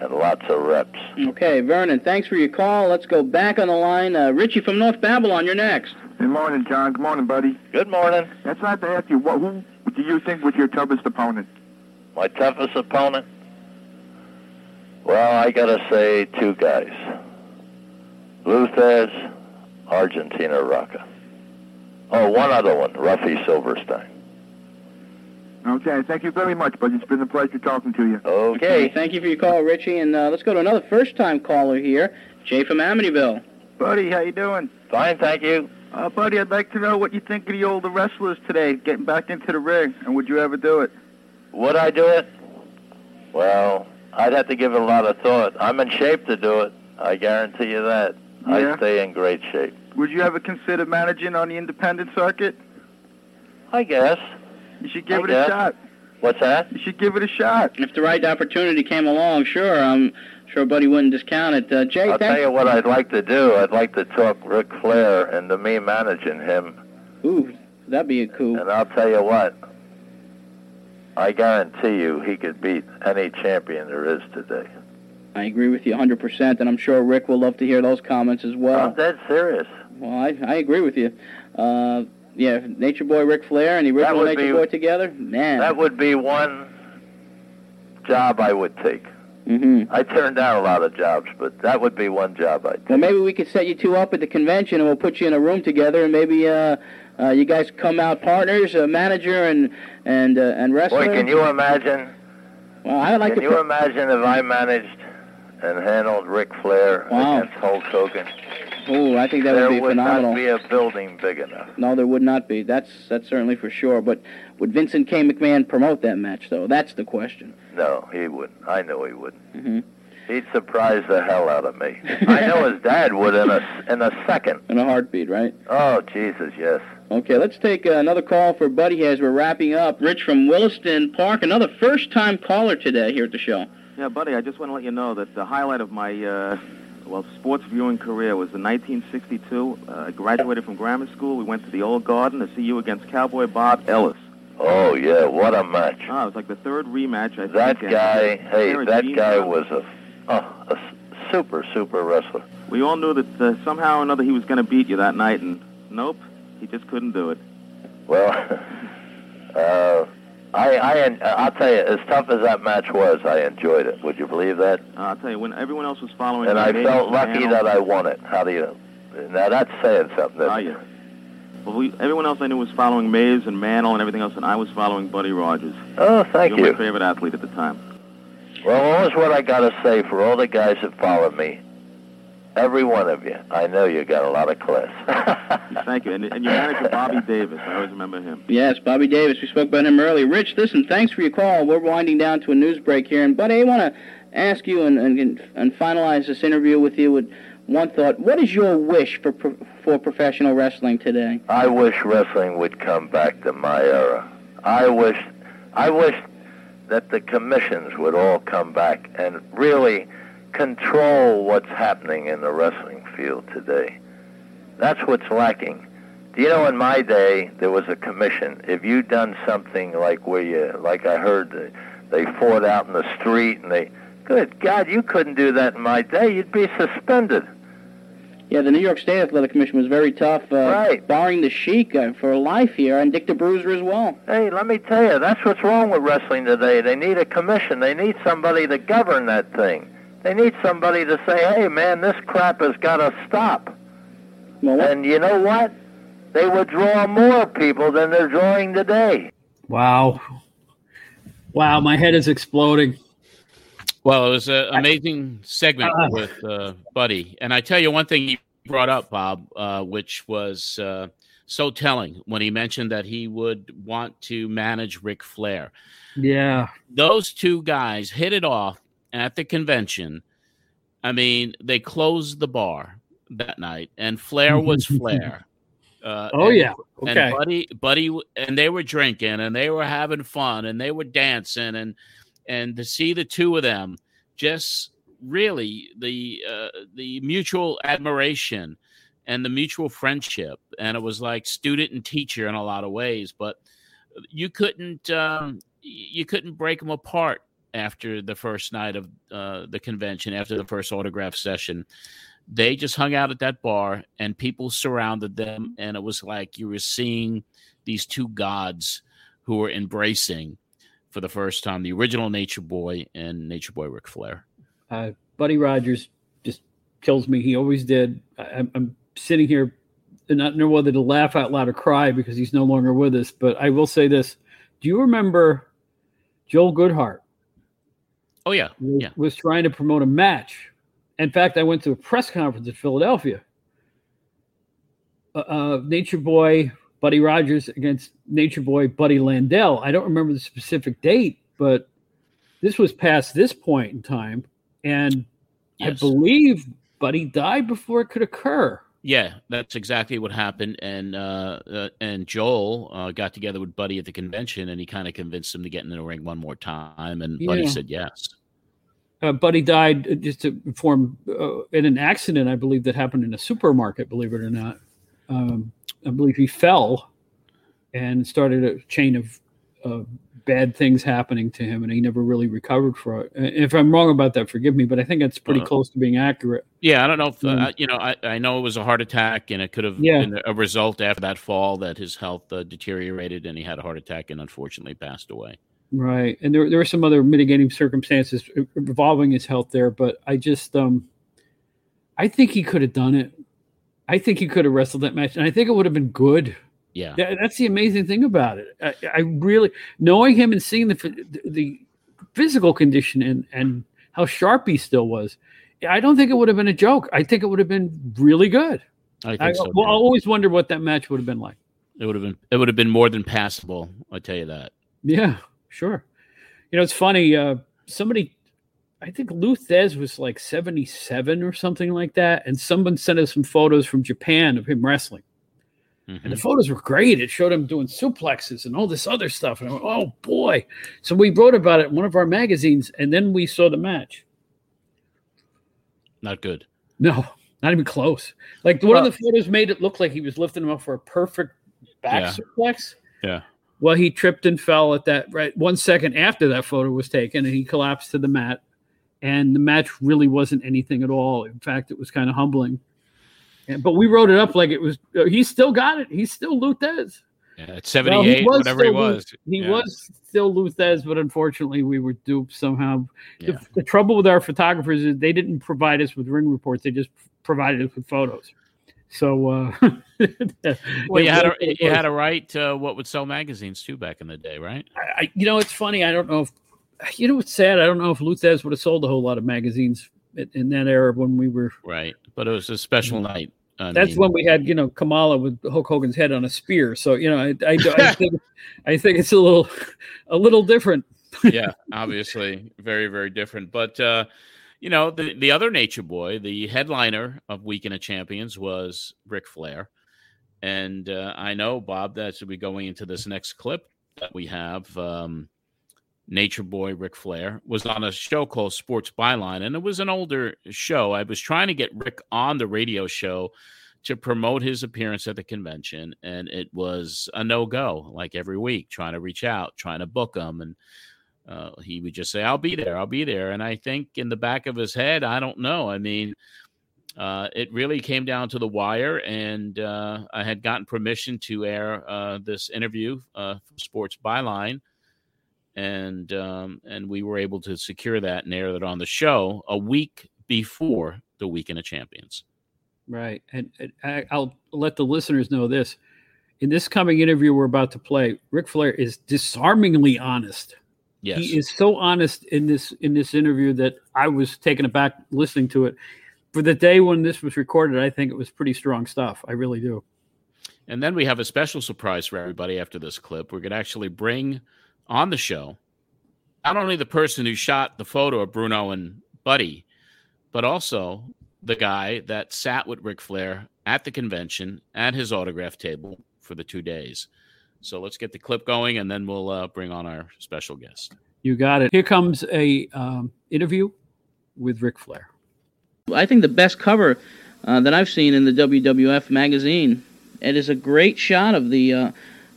and lots of reps. Okay, Vernon, thanks for your call. Let's go back on the line. Uh, Richie from North Babylon, you're next. Good morning, John. Good morning, buddy. Good morning. That's not to ask you, what, who do you think was your toughest opponent? My toughest opponent? Well, I gotta say two guys. Lou Thesz, Argentina Rocca. Oh, one other one, Ruffy Silverstein. Okay, thank you very much, buddy. It's been a pleasure talking to you. Okay. Thank you for your call, Richie. And uh, let's go to another first-time caller here, Jay from Amityville. Buddy, how you doing? Fine, thank you. Uh, buddy, I'd like to know what you think of the older wrestlers today, getting back into the ring, and would you ever do it? Would I do it? Well, I'd have to give it a lot of thought. I'm in shape to do it. I guarantee you that. Yeah? I stay in great shape. Would you ever consider managing on the independent circuit? I guess. You should give I it guess. a shot. What's that? You should give it a shot. If the right opportunity came along, sure, I'm sure Buddy wouldn't discount it. Uh, Jay, I'll tell you what I'd like to do. I'd like to talk Ric Flair into me managing him. Ooh, that'd be a coup. And I'll tell you what. I guarantee you he could beat any champion there is today. I agree with you 100%, and I'm sure Rick will love to hear those comments as well. I'm dead serious. Well, I, I agree with you. Uh, yeah, Nature Boy Ric Flair and the original would Nature be- Boy together, man. That would be one job I would take. hmm I turned down a lot of jobs, but that would be one job I'd Well, maybe we could set you two up at the convention, and we'll put you in a room together, and maybe uh, uh, you guys come out partners, a manager and and uh, and wrestler. Boy, can you imagine? Well, I'd like can to. you put- imagine if I managed and handled Ric Flair Wow. against Hulk Hogan? Oh, I think that there would be would phenomenal. not be a building big enough. No, there would not be. That's that's certainly for sure. But would Vincent K. McMahon promote that match, though? That's the question. No, he wouldn't. I know he wouldn't. hmm He'd surprise the hell out of me. I know his dad would in a in a second. In a heartbeat, right? Oh Jesus, yes. Okay, let's take uh, another call for Buddy as we're wrapping up. Rich from Williston Park, another first-time caller today here at the show. Yeah, buddy, I just want to let you know that the highlight of my, uh, well, sports viewing career was in 1962. Uh, I graduated from grammar school. We went to the Old Garden to see you against Cowboy Bob Ellis. Oh yeah, what a match. Oh, it was like the third rematch, I think. That and- guy, hey, that guy was a, oh, a super, super wrestler. We all knew that uh, somehow or another he was going to beat you that night, and nope, he just couldn't do it. Well, <laughs> uh, I, I, I'll tell you, as tough as that match was, I enjoyed it. Would you believe that? Uh, I'll tell you, when everyone else was following, And I felt lucky Mantle- that I won it. How do you? know? Now that's saying something. Oh, isn't yeah. Well, we, everyone else I knew was following Mays and Mantle and everything else, and I was following Buddy Rogers. Oh, thank you. were you. my favorite athlete at the time. Well, here's what I got to say for all the guys that followed me. Every one of you, I know you got a lot of class. <laughs> Thank you. And, and your manager, Bobby Davis, I always remember him. Yes, Bobby Davis. We spoke about him earlier. Rich, listen, thanks for your call. We're winding down to a news break here, and Buddy, I want to ask you and, and and finalize this interview with you with one thought. What is your wish for for professional wrestling today? I wish wrestling would come back to my era. I wish I wish that the commissions would all come back and really control what's happening in the wrestling field today. That's what's lacking. Do you know, in my day, there was a commission. If you done something like where you, like I heard, they, they fought out in the street and they, good God, you couldn't do that in my day. You'd be suspended. Yeah, the New York State Athletic Commission was very tough, uh, Right. barring the Sheik uh, for life here, and Dick the Bruiser as well. Hey, let me tell you, that's what's wrong with wrestling today. They need a commission. They need somebody to govern that thing. They need somebody to say, hey, man, this crap has got to stop. and you know what? They would draw more people than they're drawing today. Wow. Wow, my head is exploding. Well, it was an amazing segment Ah. with uh, Buddy, and I tell you one thing he brought up, Bob, uh, which was uh, so telling when he mentioned that he would want to manage Ric Flair. Yeah. Those two guys hit it off at the convention. I mean, they closed the bar that night, and Flair was <laughs> Flair. Uh, Oh, and- yeah. Okay. And Buddy, Buddy, and they were drinking, and they were having fun, and they were dancing, and and to see the two of them just really the uh, the mutual admiration and the mutual friendship and it was like student and teacher in a lot of ways but you couldn't um, you couldn't break them apart after the first night of uh, the convention after the first autograph session they just hung out at that bar and people surrounded them and it was like you were seeing these two gods who were embracing for the first time the original nature boy and nature boy Ric flair Uh, Buddy Rogers just kills me. He always did. I, I'm- I'm sitting here and not know whether to laugh out loud or cry because he's no longer with us. But I will say this: Do you remember Joel Goodhart? Oh yeah was, yeah was trying to promote a match. In fact, I went to a press conference in Philadelphia. Uh, uh, Nature Boy Buddy Rogers against Nature Boy Buddy Landell. I don't remember the specific date, but this was past this point in time, and I believe Buddy died before it could occur. Yeah, that's exactly what happened. And uh, uh, and Joel uh, got together with Buddy at the convention, and he kind of convinced him to get in the ring one more time. And Buddy said yes. Uh, Buddy died uh, just to inform uh, in an accident, I believe, that happened in a supermarket. Believe it or not, um, I believe he fell and started a chain of uh, bad things happening to him, and he never really recovered from it. If I'm wrong about that, forgive me, but I think that's pretty Uh, close to being accurate. Yeah, I don't know if uh, Mm. you know. I, I know it was a heart attack, and it could have Yeah. been a result after that fall that his health uh, deteriorated, and he had a heart attack, and unfortunately passed away. Right, and there there were some other mitigating circumstances involving his health there, but I just um, I think he could have done it. I think he could have wrestled that match, and I think it would have been good. Yeah, That- that's the amazing thing about it. I, I really knowing him and seeing the the physical condition and and how sharp he still was. I don't think it would have been a joke. I think it would have been really good. I think I, so. well, I always wonder what that match would have been like. It would have been. It would have been more than passable. I tell you that. Yeah, sure. You know, it's funny. Uh, somebody, I think Lou Thesz was like 77 or something like that. And someone sent us some photos from Japan of him wrestling. And Mm-hmm. the photos were great. It showed him doing suplexes and all this other stuff. And I went, oh boy. So we wrote about it in one of our magazines. And then we saw the match. Not good. No, not even close. Like one of the photos made it look like he was lifting him up for a perfect back Yeah. suplex. Yeah. Well, he tripped and fell at that right one second after that photo was taken, and he collapsed to the mat. And the match really wasn't anything at all. In fact, it was kind of humbling. And, but we wrote it up like it was. Uh, he still got it. He's still Lou Thesz. Yeah, at Well, seventy-eight, was whatever he was. He Yeah. was still Lou Thesz, but unfortunately, we were duped somehow. The, the trouble with our photographers is they didn't provide us with ring reports; they just provided us with photos. So, uh, <laughs> Well, you had a was what it you had to write uh, what would sell magazines too back in the day, right? I, I- you know, it's funny. I don't know if you know what's sad. I don't know if Lou Thesz would have sold a whole lot of magazines in, in that era when we were. Right, but it was a special night. I That's mean, when we had, you know, Kamala with Hulk Hogan's head on a spear. So, you know, I, I, I <laughs> think I think it's a little a little different. yeah, obviously very very different. But uh, you know, the the other Nature Boy, the headliner of Weekend of Champions was Ric Flair, and uh, I know Bob that should be going into this next clip that we have. Um, Nature Boy Ric Flair, was on a show called Sports Byline, and it was an older show. I was trying to get Rick on the radio show to promote his appearance at the convention, and it was a no go. Like every week, trying to reach out, trying to book him, and uh, he would just say, "I'll be there, I'll be there." And I think in the back of his head, I don't know. I mean, uh, it really came down to the wire, and uh, I had gotten permission to air uh, this interview uh, for Sports Byline, and um, and we were able to secure that and air it on the show a week before the Weekend of Champions. Right, and, and I, I'll let the listeners know this: in this coming interview we're about to play, Ric Flair is disarmingly honest. Yes. He is so honest in this in this interview that I was taken aback listening to it. For the day when this was recorded, I think it was pretty strong stuff. I really do. And then we have a special surprise for everybody after this clip. We're going to actually bring on the show not only the person who shot the photo of Bruno and Buddy, but also the guy that sat with Ric Flair at the convention at his autograph table for the two days. So let's get the clip going, and then we'll uh, bring on our special guest. You got it. Here comes a um, interview with Ric Flair. I think the best cover uh, that I've seen in the WWF magazine. It is a great shot of the uh,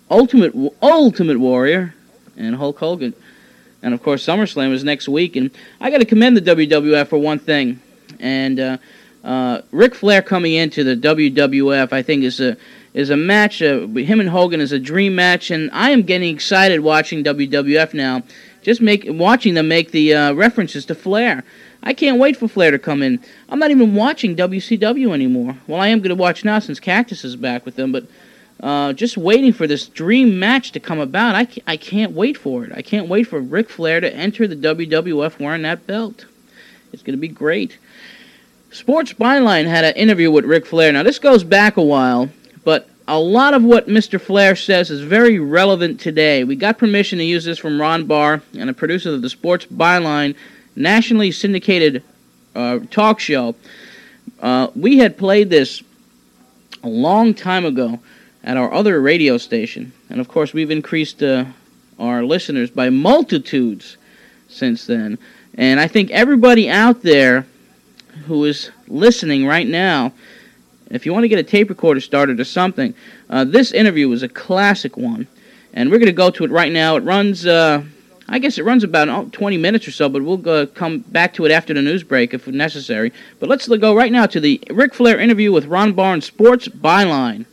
Ultimate Ultimate Warrior and Hulk Hogan, and of course SummerSlam is next week. And I got to commend the WWF for one thing, and uh, uh, Ric Flair coming into the WWF, I think is a is a match. Uh, him and Hogan is a dream match, and I am getting excited watching WWF now. Just make watching them make the uh, references to Flair. I can't wait for Flair to come in. I'm not even watching WCW anymore. Well, I am going to watch now since Cactus is back with them, but uh, just waiting for this dream match to come about. I, I can't wait for it. I can't wait for Ric Flair to enter the WWF wearing that belt. It's going to be great. Sports Byline had an interview with Ric Flair. Now, this goes back a while, but a lot of what Mr. Flair says is very relevant today. We got permission to use this from Ron Barr and a producer of the Sports Byline nationally syndicated uh, talk show. Uh, we had played this a long time ago at our other radio station, and of course, we've increased uh, our listeners by multitudes since then. And I think everybody out there who is listening right now, if you want to get a tape recorder started or something, uh, this interview was a classic one, and we're going to go to it right now. It runs. Uh, I guess it runs about oh, 20 minutes or so, but we'll come back to it after the news break if necessary. But let's go right now to the Ric Flair interview with Ron Barr's, Sports Byline.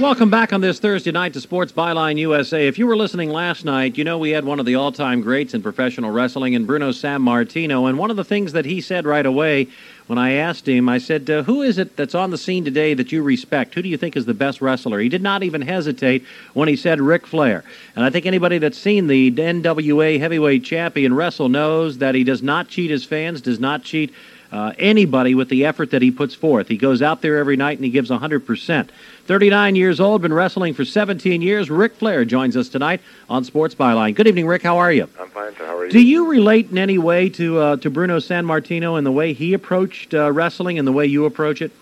Welcome back on this Thursday night to Sports Byline USA. If you were listening last night, you know we had one of the all time greats in professional wrestling in Bruno Sammartino. And one of the things that he said right away when I asked him, I said, uh, Who is it that's on the scene today that you respect? Who do you think is the best wrestler? He did not even hesitate when he said Ric Flair. And I think anybody that's seen the NWA heavyweight champion wrestle knows that he does not cheat his fans, does not cheat uh, anybody with the effort that he puts forth. He goes out there every night and he gives 100%. 39 years old, been wrestling for 17 years. Ric Flair joins us tonight on Sports Byline. Good evening, Rick. How are you? I'm fine. How are you? Do you relate in any way to uh, to Bruno Sammartino and the way he approached uh, wrestling and the way you approach it?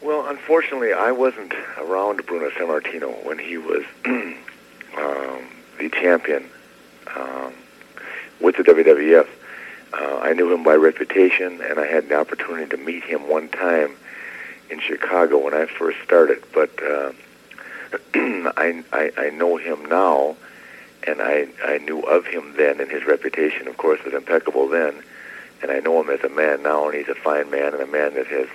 Well, unfortunately, I wasn't around Bruno Sammartino when he was <clears throat> um, the champion um, with the WWF. Uh, I knew him by reputation, and I had the opportunity to meet him one time in Chicago when I first started. But uh, <clears throat> I, I I know him now, and I I knew of him then, and his reputation, of course, was impeccable then. And I know him as a man now, and he's a fine man and a man that has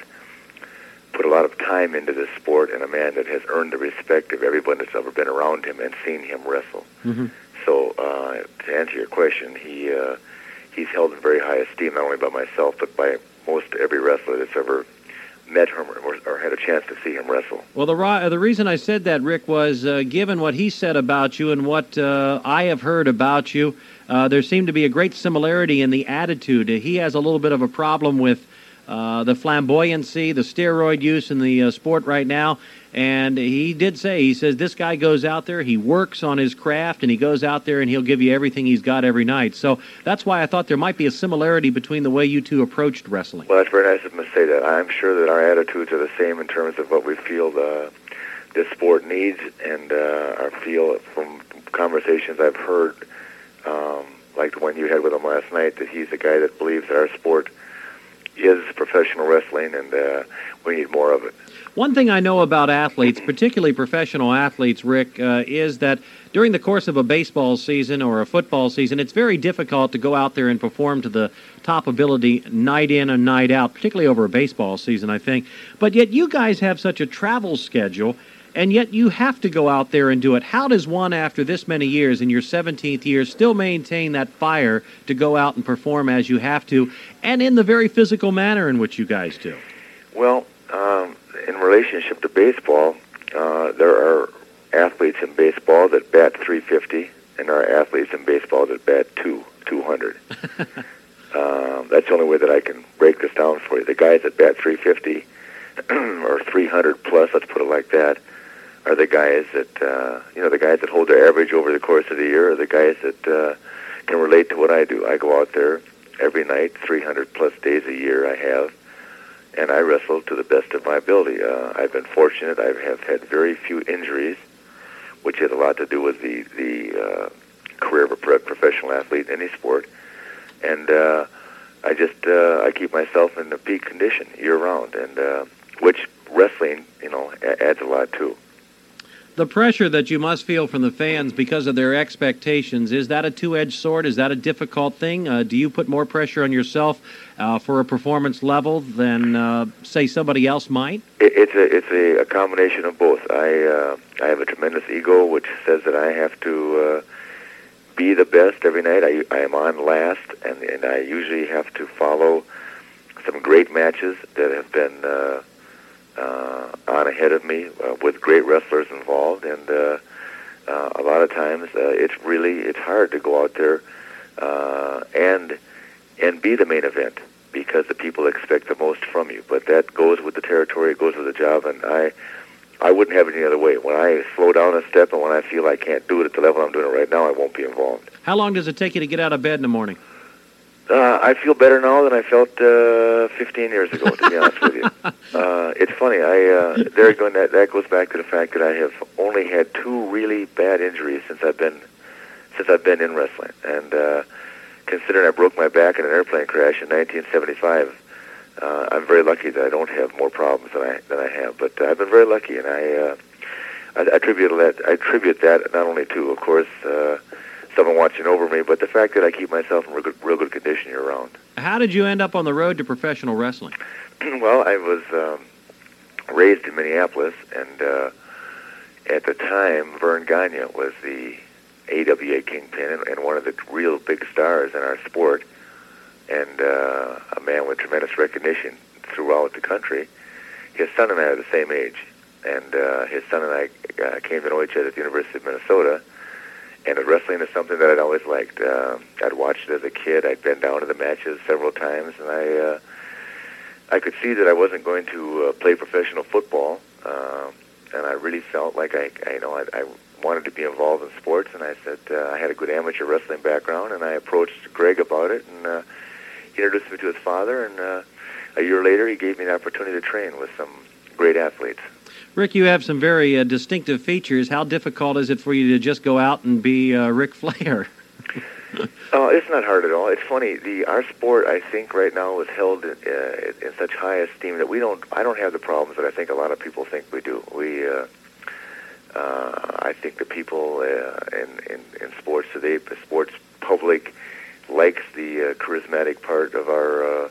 put a lot of time into this sport, and a man that has earned the respect of everyone that's ever been around him and seen him wrestle. Mm-hmm. So uh, to answer your question, he. Uh, he's held in very high esteem, not only by myself, but by most every wrestler that's ever met him or, or had a chance to see him wrestle. Well, the the reason I said that, Rick, was uh, given what he said about you and what uh, I have heard about you, uh, there seemed to be a great similarity in the attitude. he has a little bit of a problem with uh, the flamboyancy, the steroid use in the uh, sport right now. And he did say, he says, this guy goes out there, he works on his craft, and he goes out there and he'll give you everything he's got every night. So that's why I thought there might be a similarity between the way you two approached wrestling. Well, that's very nice of him to say that. I'm sure that our attitudes are the same in terms of what we feel the, this sport needs and uh, our feel from conversations I've heard, um, like the one you had with him last night, that he's a guy that believes that our sport is professional wrestling, and uh, we need more of it. One thing I know about athletes, particularly professional athletes, Rick, uh, is that during the course of a baseball season or a football season, it's very difficult to go out there and perform to the top ability night in and night out, particularly over a baseball season, I think. But yet you guys have such a travel schedule, and yet you have to go out there and do it. How does one, after this many years, in your 17th year, still maintain that fire to go out and perform as you have to, and in the very physical manner in which you guys do? Well, um, in relationship to baseball, uh, there are athletes in baseball that bat 350, and there are athletes in baseball that bat two 200. um, <laughs> that's the only way that I can break this down for you. The guys that bat 350 <clears throat> or 300 plus, let's put it like that, are the guys that uh, you know the guys that hold their average over the course of the year, or the guys that uh, can relate to what I do. I go out there every night, 300 plus days a year. I have and I wrestle to the best of my ability. Uh, I've been fortunate. I have had very few injuries, which had a lot to do with the the uh, career of a pro- professional athlete in any sport. And uh, I just uh, I keep myself in the peak condition year round, and uh, which wrestling, you know, adds a lot too. The pressure that you must feel from the fans because of their expectations is that a two-edged sword? Is that a difficult thing? Uh, do you put more pressure on yourself uh, for a performance level than uh, say somebody else might? It, it's a it's a, a combination of both. I uh, I have a tremendous ego, which says that I have to uh, be the best every night. I I am on last, and and I usually have to follow some great matches that have been. Uh, on ahead of me uh, with great wrestlers involved, and uh, uh, a lot of times uh, it's really it's hard to go out there uh, and and be the main event because the people expect the most from you. But that goes with the territory, it goes with the job, and I I wouldn't have it any other way. When I slow down a step and when I feel I can't do it at the level I'm doing it right now, I won't be involved. How long does it take you to get out of bed in the morning? Uh, I feel better now than I felt uh, 15 years ago. To be honest with you, <laughs> uh, it's funny. I uh, there again that that goes back to the fact that I have only had two really bad injuries since I've been since I've been in wrestling, and uh, considering I broke my back in an airplane crash in 1975. Uh, I'm very lucky that I don't have more problems than I than I have, but I've been very lucky, and I uh, I, I attribute that I attribute that not only to, of course, uh, someone watching over me, but the fact that I keep myself in real good, real good condition year round. How did you end up on the road to professional wrestling? <clears throat> well, I was um, raised in Minneapolis, and uh, at the time, Verne Gagne was the AWA kingpin and, and one of the real big stars in our sport, and uh, a man with tremendous recognition throughout the country. His son and I are the same age, and uh, his son and I uh, came to know each other at the University of Minnesota. And wrestling is something that I'd always liked. Uh, I'd watched it as a kid. I'd been down to the matches several times, and I uh, I could see that I wasn't going to uh, play professional football, uh, and I really felt like I, I you know, I, I wanted to be involved in sports. And I said uh, I had a good amateur wrestling background, and I approached Greg about it, and uh, he introduced me to his father. And uh, a year later, he gave me an opportunity to train with some great athletes. Rick, you have some very uh, distinctive features. How difficult is it for you to just go out and be uh, Ric <laughs> Flair? <laughs> Oh, it's not hard at all. It's funny. The our sport, I think, right now is held in, uh, in such high esteem that we don't. I don't have the problems that I think a lot of people think we do. We, uh, uh, I think the people uh, in, in in sports today, the sports public, likes the uh, charismatic part of our uh,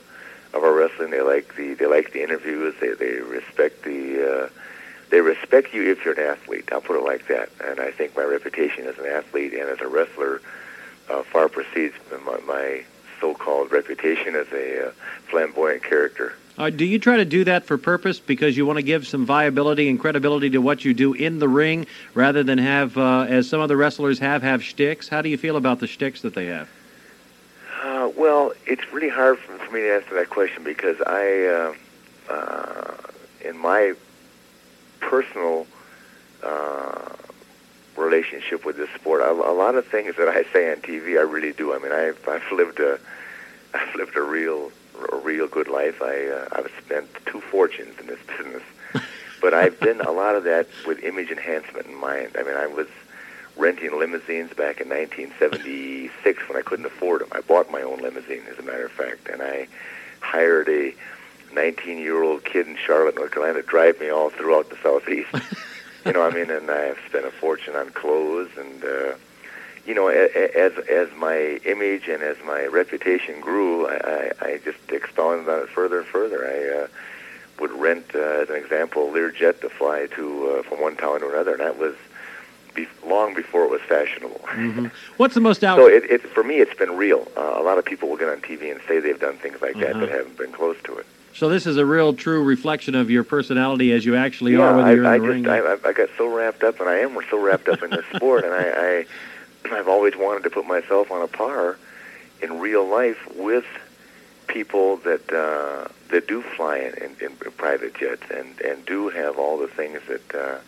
of our wrestling. They like the they like the interviews. They they respect the. Uh, they respect you if you're an athlete. I'll put it like that. And I think my reputation as an athlete and as a wrestler uh, far precedes my, my so-called reputation as a uh, flamboyant character. Uh, do you try to do that for purpose because you want to give some viability and credibility to what you do in the ring, rather than have, uh, as some other wrestlers have, have shticks? How do you feel about the shticks that they have? Uh, well, it's really hard for, for me to answer that question because I, uh, uh, in my personal uh, relationship with this sport. A, a lot of things that I say on TV, I really do. I mean, I've I've lived a <laughs> I've lived a real a real good life. I uh, I've spent two fortunes in this <laughs> business, but I've done a lot of that with image enhancement in mind. I mean, I was renting limousines back in 1976 when I couldn't afford them. I bought my own limousine, as a matter of fact, and I hired a 19-year-old kid in Charlotte, North Carolina, drive me all throughout the southeast. <laughs> you know, I mean, and I've spent a fortune on clothes, and uh, you know, as as my image and as my reputation grew, I, I, I just expounded on it further and further. I uh, would rent, uh, as an example, a Learjet to fly to uh, from one town to another, and that was be- long before it was fashionable. hmm What's the most <laughs> out? So it, it for me, it's been real. Uh, a lot of people will get on TV and say they've done things like that, Uh-huh. but haven't been close to it. So this is a real, true reflection of your personality as you actually yeah, are, whether I, you're I in the just ring. I, I- I got so wrapped up, and I am so wrapped up in this sport, and I, I <clears throat> I've always wanted to put myself on a par in real life with people that uh, that do fly in, in, in private jets and and do have all the things that. Uh,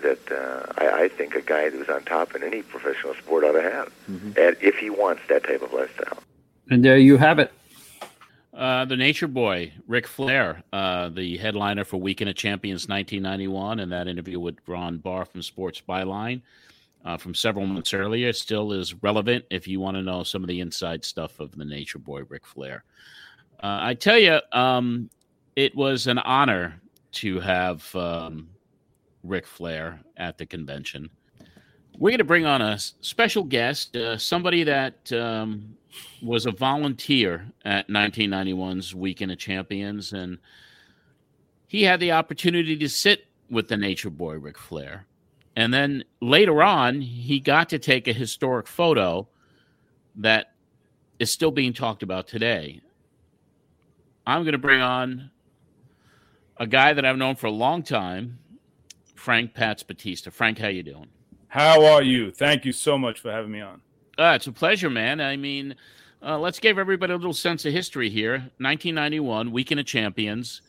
that uh, I, I think a guy who's on top in any professional sport ought to have, Mm-hmm. and if he wants that type of lifestyle. And there you have it. Uh, the Nature Boy, Ric Flair, uh, the headliner for Weekend of Champions 1991, and that interview with Ron Barr from Sports Byline uh, from several months earlier still is relevant if you want to know some of the inside stuff of the Nature Boy, Ric Flair. Uh, I tell you, um, it was an honor to have um, Ric Flair at the convention. We're going to bring on a special guest, uh, somebody that um, was a volunteer at 1991's Weekend of Champions, and he had the opportunity to sit with the Nature Boy, Ric Flair. And then later on, he got to take a historic photo that is still being talked about today. I'm going to bring on a guy that I've known for a long time, Frank Patz Batista. Frank, how you doing? How are you? Thank you so much for having me on. Uh, it's a pleasure, man. I mean, uh, let's give everybody a little sense of history here. 1991, Weekend of Champions.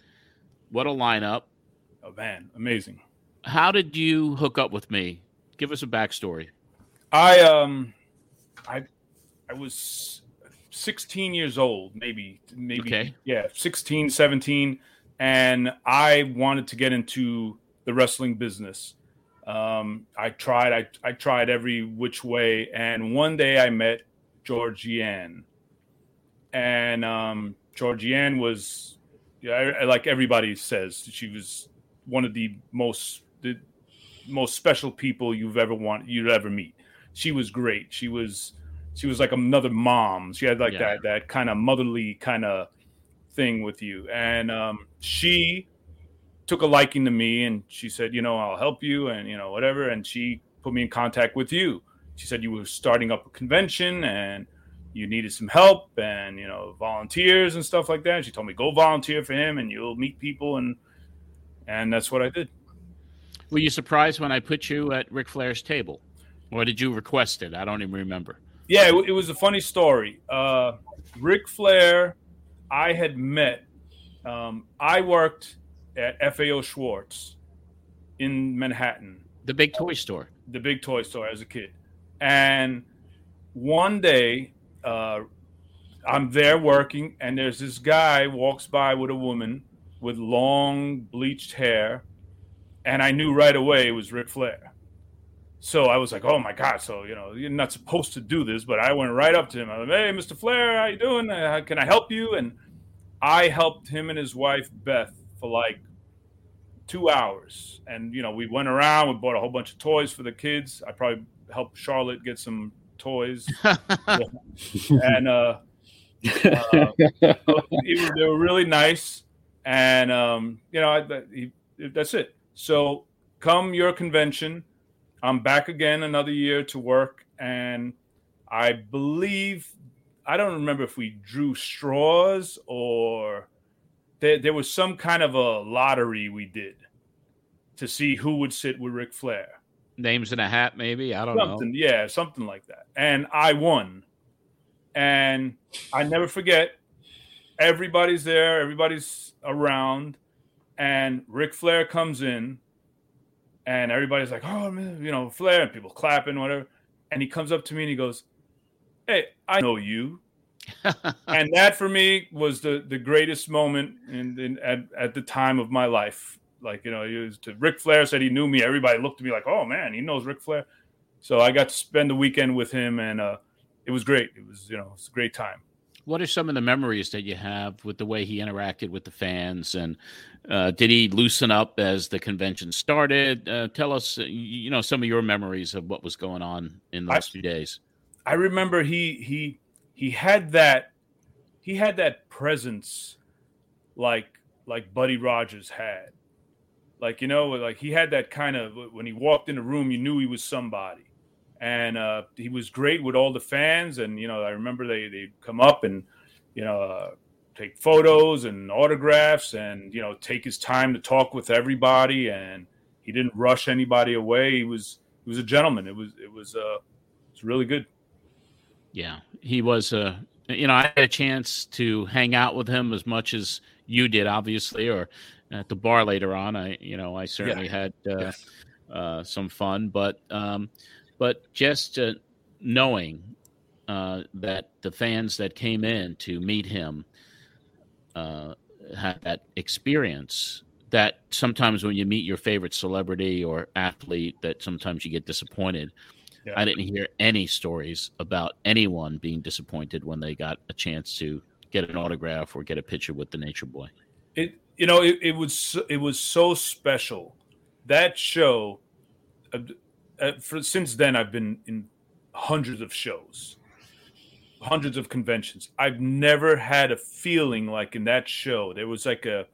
What a lineup. Oh man, amazing. How did you hook up with me? Give us a backstory. I um I I was 16 years old, maybe maybe Okay. yeah, 16, 17 and I wanted to get into the wrestling business. Um I tried I I tried every which way and one day I met Georgiann. And um Georgiann was yeah, like everybody says, she was one of the most the most special people you've ever want you'd ever meet. She was great. She was she was like another mom. She had like Yeah. that that kind of motherly kind of thing with you. And um, she took a liking to me and she said, you know, I'll help you and you know whatever. And she put me in contact with you. She said you were starting up a convention and you needed some help and you know volunteers and stuff like that. And she told me go volunteer for him and you'll meet people and and that's what I did. Were you surprised when I put you at Ric Flair's table? Or did you request it? I don't even remember. Yeah, it, it was a funny story. Uh, Ric Flair, I had met. Um, I worked at FAO Schwarz in Manhattan, The big toy store. the big toy store, as a kid. And one day, uh, I'm there working, and there's this guy walks by with a woman with long bleached hair, and I knew right away it was Ric Flair. So I was like, "Oh my god!" So you know, you're not supposed to do this, but I went right up to him. I was like, "Hey, Mr. Flair, how you doing? Uh, can I help you?" And I helped him and his wife Beth for like two hours, and you know, we went around. We bought a whole bunch of toys for the kids. I probably helped Charlotte get some toys, <laughs> and uh, uh, was- they were really nice. And um, you know, I, he, that's it. So come your convention, I'm back again another year to work, and I believe I don't remember if we drew straws or there, there was some kind of a lottery we did to see who would sit with Ric Flair. Names in a hat, maybe? I don't something, know. yeah, something like that. And I won. And I never forget. Everybody's there, everybody's around, and Ric Flair comes in, and everybody's like, "Oh man, you know, Flair," and people clapping, whatever. And he comes up to me and he goes, "Hey, I know you." <laughs> and that for me was the the greatest moment in, in at, at the time of my life. Like you know, he was to Ric Flair said he knew me. Everybody looked at me like, "Oh man, he knows Ric Flair." So I got to spend the weekend with him, and uh, it was great. It was you know it's a great time. What are some of the memories that you have with the way he interacted with the fans, and uh, did he loosen up as the convention started? Uh, tell us, uh, you know, some of your memories of what was going on in those I- few days. I remember he he he had that he had that presence like like Buddy Rogers had. Like you know, like he had that kind of when he walked in the room, you knew he was somebody. And uh, he was great with all the fans, and you know, I remember they they come up and you know uh, take photos and autographs, and you know take his time to talk with everybody, and he didn't rush anybody away. He was he was a gentleman. It was it was uh, it was really good. Yeah, he was. Uh, you know, I had a chance to hang out with him as much as you did, obviously, or at the bar later on. I, you know, I certainly had uh, uh, some fun, but um, but just uh, knowing uh, that the fans that came in to meet him uh, had that experience. That sometimes when you meet your favorite celebrity or athlete, that sometimes you get disappointed. Yeah. I didn't hear any stories about anyone being disappointed when they got a chance to get an autograph or get a picture with the Nature Boy. it you know it, it was it was so special that show uh, uh, for since then i've been in hundreds of shows hundreds of conventions i've never had a feeling like in that show there was like a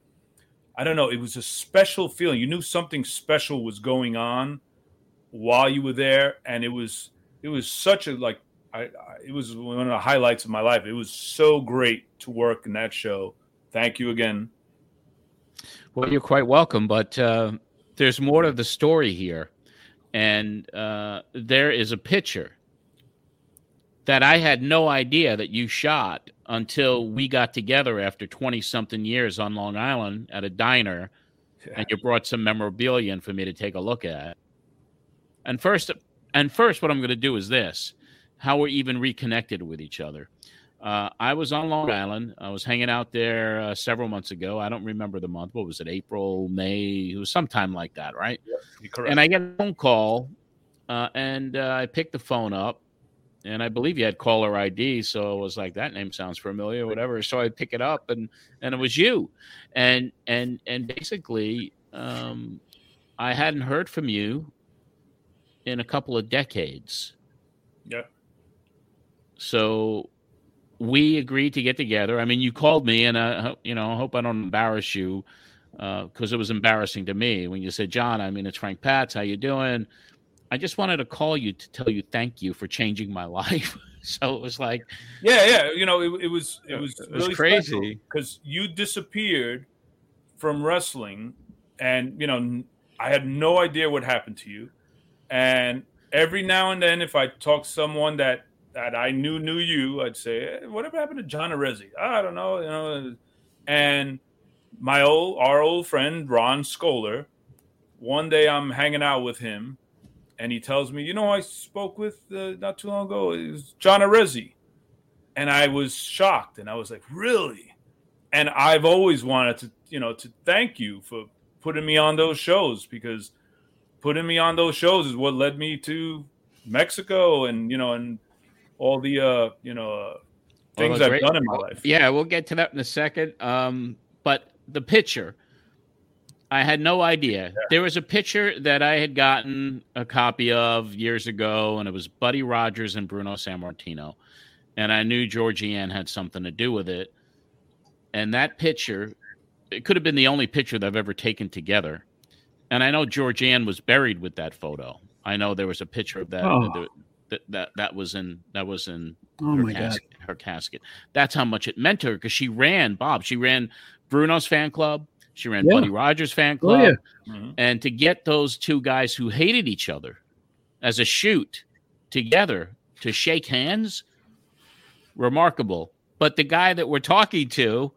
i don't know it was a special feeling you knew something special was going on while you were there and it was it was such a like I, I it was one of the highlights of my life it was so great to work in that show thank you again Well, you're quite welcome, but uh, there's more to the story here. And uh, there is a picture that I had no idea that you shot until we got together after 20 something years on Long Island at a diner and you brought some memorabilia in for me to take a look at. And first, and first, what I'm going to do is this: how we're even reconnected with each other. Uh, I was on Long Island. I was hanging out there uh, several months ago. I don't remember the month. What was it? April, May? It was sometime like that, right? Correct. And I get a phone call, uh, and uh, I picked the phone up, and I believe you had caller ID, so I was like, "That name sounds familiar," whatever. So I pick it up, and and it was you, and and and basically, um, I hadn't heard from you in a couple of decades. yeah So we agreed to get together. I mean, you called me, and I, you know, I hope I don't embarrass you uh, because it was embarrassing to me when you said, "John, I mean, it's Frank Patz. How you doing?" I just wanted to call you to tell you thank you for changing my <laughs> life. so it was like, Yeah, yeah. You know, it, it was it was, It was really crazy. because you disappeared from wrestling, and you know, I had no idea what happened to you. And every now and then, if I talk to someone that that I knew knew you, I'd say, "Eh, "Whatever happened to John Arezzi?" I don't know, you know. And my old our old friend Ron Skoler, one day I'm hanging out with him, and he tells me, "You know, I spoke with uh, not too long ago. It was John Arezzi." and I was shocked, and I was like, "Really?" And I've always wanted to, you know, to thank you for putting me on those shows because putting me on those shows is what led me to Mexico and you know and all the uh you know uh, things I've great- done in my life. Yeah, we'll get to that in a second. Um, but the picture, I had no idea. There was a picture that I had gotten a copy of years ago, and it was Buddy Rogers and Bruno Sammartino. And I knew Georgiann had something to do with it. And that picture, it could have been the only picture that I've ever taken together. And I know Georgiann was buried with that photo. I know there was a picture of that Oh. that, that that that was in that was in Oh her my God. casket, her casket. That's how much it meant to her because she ran Bob. She ran Bruno's fan club. She ran Yeah. Buddy Rogers fan Oh, club. yeah. And to get those two guys who hated each other as a shoot together to shake hands, remarkable. But the guy that we're talking to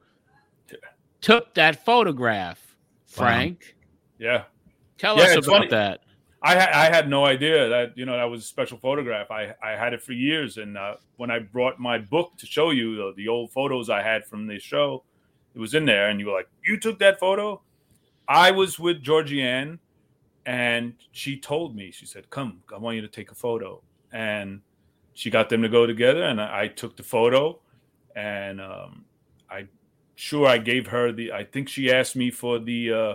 took that photograph. Frank, Yeah. Tell Yeah, us it's about funny. that. I ha- I had no idea that you know that was a special photograph. I I had it for years, and uh, when I brought my book to show you the, the old photos I had from the show, it was in there, and you were like, "You took that photo." I was with Georgiann, and she told me, she said, "Come, I want you to take a photo." And she got them to go together, and I, I took the photo, and um, I sure I gave her the. I think she asked me for the uh,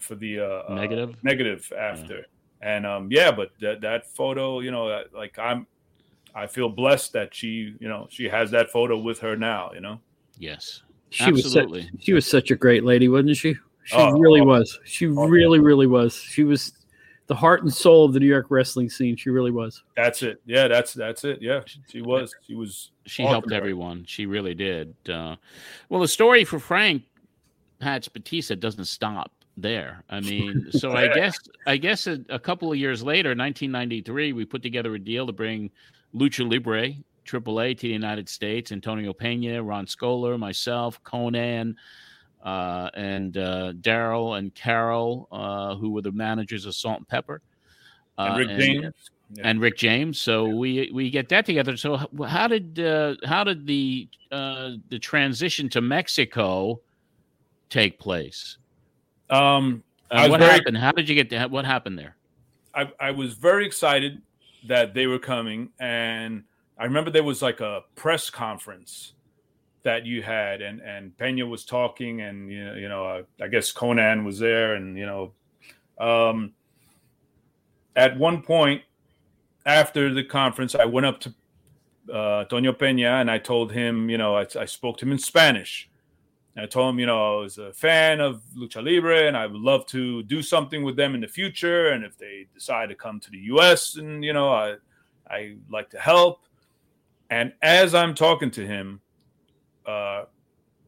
for the uh, Negative? uh, negative after, and um, yeah, but that that photo, you know, uh, like I'm, I feel blessed that she, you know, she has that photo with her now, you know. Yes, She absolutely. was such, she was such a great lady, wasn't she? She Oh, really oh, was. She really, really was. She was the heart and soul of the New York wrestling scene. She really was. That's it. Yeah, that's that's it. Yeah, she was. She was. she awesome. helped everyone. She really did. Uh, well, the story for Frank Patz Batista doesn't stop there. I mean, <laughs> so I guess I guess a, a couple of years later, 1993, we put together a deal to bring Lucha Libre AAA to the United States. Antonio Pena, Ron Skoler, myself, Konnan. Uh, and uh, Daryl and Carol, uh, who were the managers of Salt and Pepper, And Uh, Rick James. Yeah. and Rick James. So we we get that together. So how did uh, how did the uh, the transition to Mexico take place? Um, I was what very- happened? How did you get to, what happened there? I, I was very excited that they were coming and i remember there was like a press conference that you had and and pena was talking and you know, you know uh, i guess Konnan was there and you know um at one point after the conference i went up to uh tonio pena and i told him you know i, I spoke to him in spanish and I told him, you know, I was a fan of Lucha Libre and I would love to do something with them in the future. And if they decide to come to the US and, you know, I I like to help. And as I'm talking to him, uh,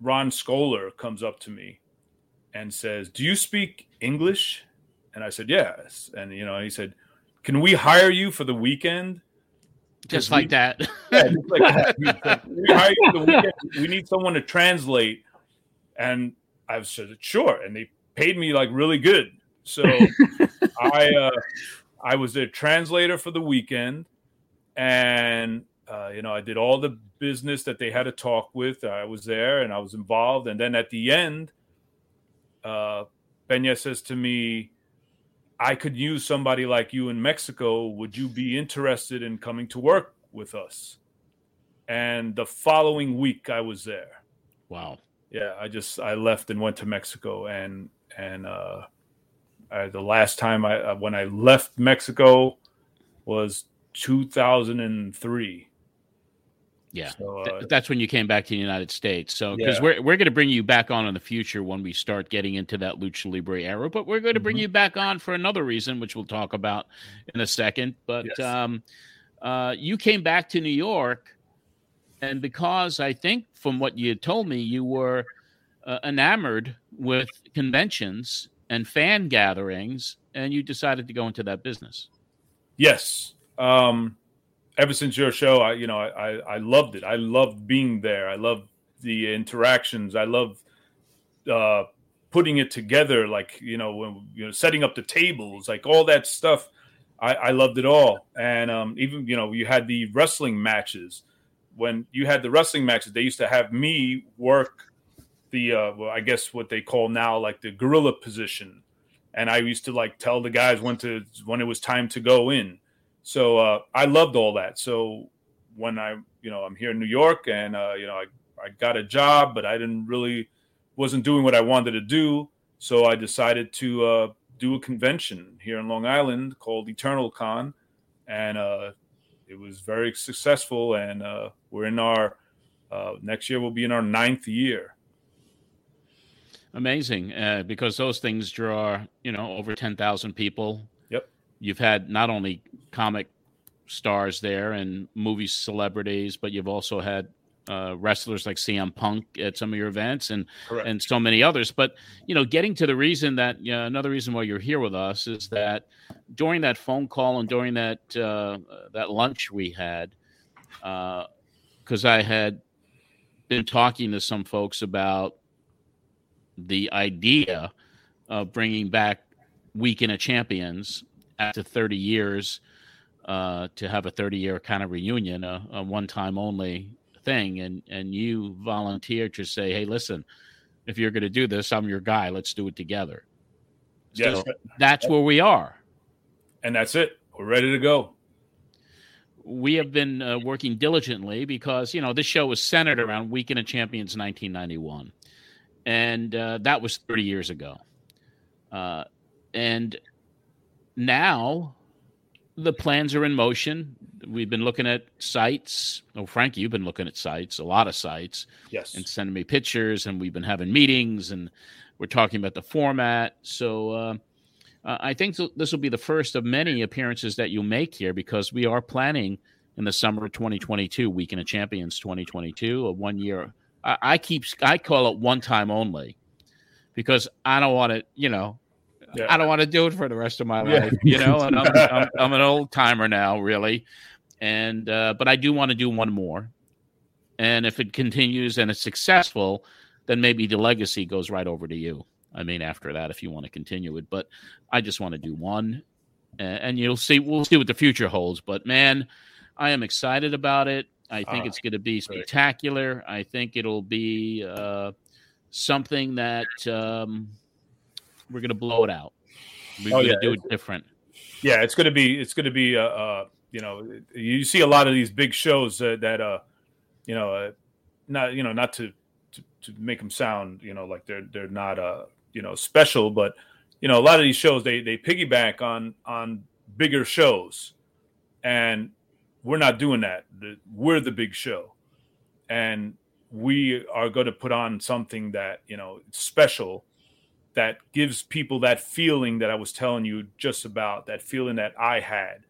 Ron Skoler comes up to me and says, Do you speak English? And I said, Yes. And, you know, he said, Can we hire you for the weekend? Just like we- that. yeah, just like that. He said, "Can we hire you for the weekend? We need someone to translate. And I said, sure. And they paid me like really good. So <laughs> I uh, I was their translator for the weekend. And uh, you know, I did all the business that they had to talk with. I was there and I was involved. And then at the end, uh, Peña says to me, I could use somebody like you in Mexico. Would you be interested in coming to work with us? And the following week, I was there. Wow. Yeah, I just I left and went to Mexico, and and uh, I, the last time I uh, when I left Mexico was 2003. Yeah, So, Th- uh, that's when you came back to the United States. So because Yeah. we're we're going to bring you back on in the future when we start getting into that lucha libre era, but we're going to Mm-hmm. bring you back on for another reason, which we'll talk about in a second. But Yes. um, uh, you came back to New York, and because I think from what you told me, you were uh, enamored with conventions and fan gatherings, and you decided to go into that business. Yes. Um, ever since your show, I you know I, I I loved it. I loved being there. I loved the interactions. I loved uh, putting it together. Like you know when you know setting up the tables, like all that stuff. I, I loved it all. And um, even you know you had the wrestling matches. When you had the wrestling matches, they used to have me work the uh, well, I guess what they call now like the gorilla position and I used to like tell the guys when to when it was time to go in. So uh, I loved all that. So when I you know I'm here in New York and uh, you know I I got a job, but I didn't really wasn't doing what I wanted to do. So I decided to uh, do a convention here in Long Island called Eternal Con, and uh, it was very successful. And uh, we're in our uh, next year. We'll be in our ninth year. Amazing, uh, because those things draw you know over ten thousand people. Yep. You've had not only comic stars there and movie celebrities, but you've also had uh, wrestlers like CM Punk at some of your events and Correct. and so many others. But you know, getting to the reason that you know, another reason why you're here with us is that during that phone call and during that uh, that lunch we had, because I had been talking to some folks about the idea of bringing back Weekend of Champions after 30 years uh, to have a 30 year kind of reunion, a, a one time only thing. And, and you volunteered to say, hey, listen, if you're going to do this, I'm your guy. Let's do it together. Yes. So that's where we are. And that's it. We're ready to go. We have been uh, working diligently because, you know, this show was centered around Weekend of Champions 1991. And uh, that was 30 years ago. Uh, and now the plans are in motion. We've been looking at sites. Oh, Frank, you've been looking at sites, a lot of sites. Yes. And sending me pictures, and we've been having meetings, and we're talking about the format. So uh, I think th- this will be the first of many appearances that you'll make here because we are planning in the summer of 2022, Weekend of Champions 2022, a one year. I, I keep I call it one time only because I don't want to, you know, Yeah. I don't want to do it for the rest of my Yeah. life, you know. And I'm, <laughs> I'm, I'm an old timer now, really, and uh, but I do want to do one more. And if it continues and it's successful, then maybe the legacy goes right over to you. I mean, after that, if you want to continue it, but I just want to do one, and, and you'll see. We'll see what the future holds. But man, I am excited about it. I think Ah, it's going to be spectacular. I think it'll be uh, something that um, we're going to blow it out. We're Oh, going to yeah, do it different. Yeah, it's gonna be it's gonna be uh, uh you know you see a lot of these big shows uh, that uh you know uh, not you know not to, to to make them sound you know like they're they're not uh you know special but you know a lot of these shows they they piggyback on on bigger shows and we're not doing that we're the big show and we are going to put on something that you know special that gives people that feeling that I was telling you just about that feeling that I had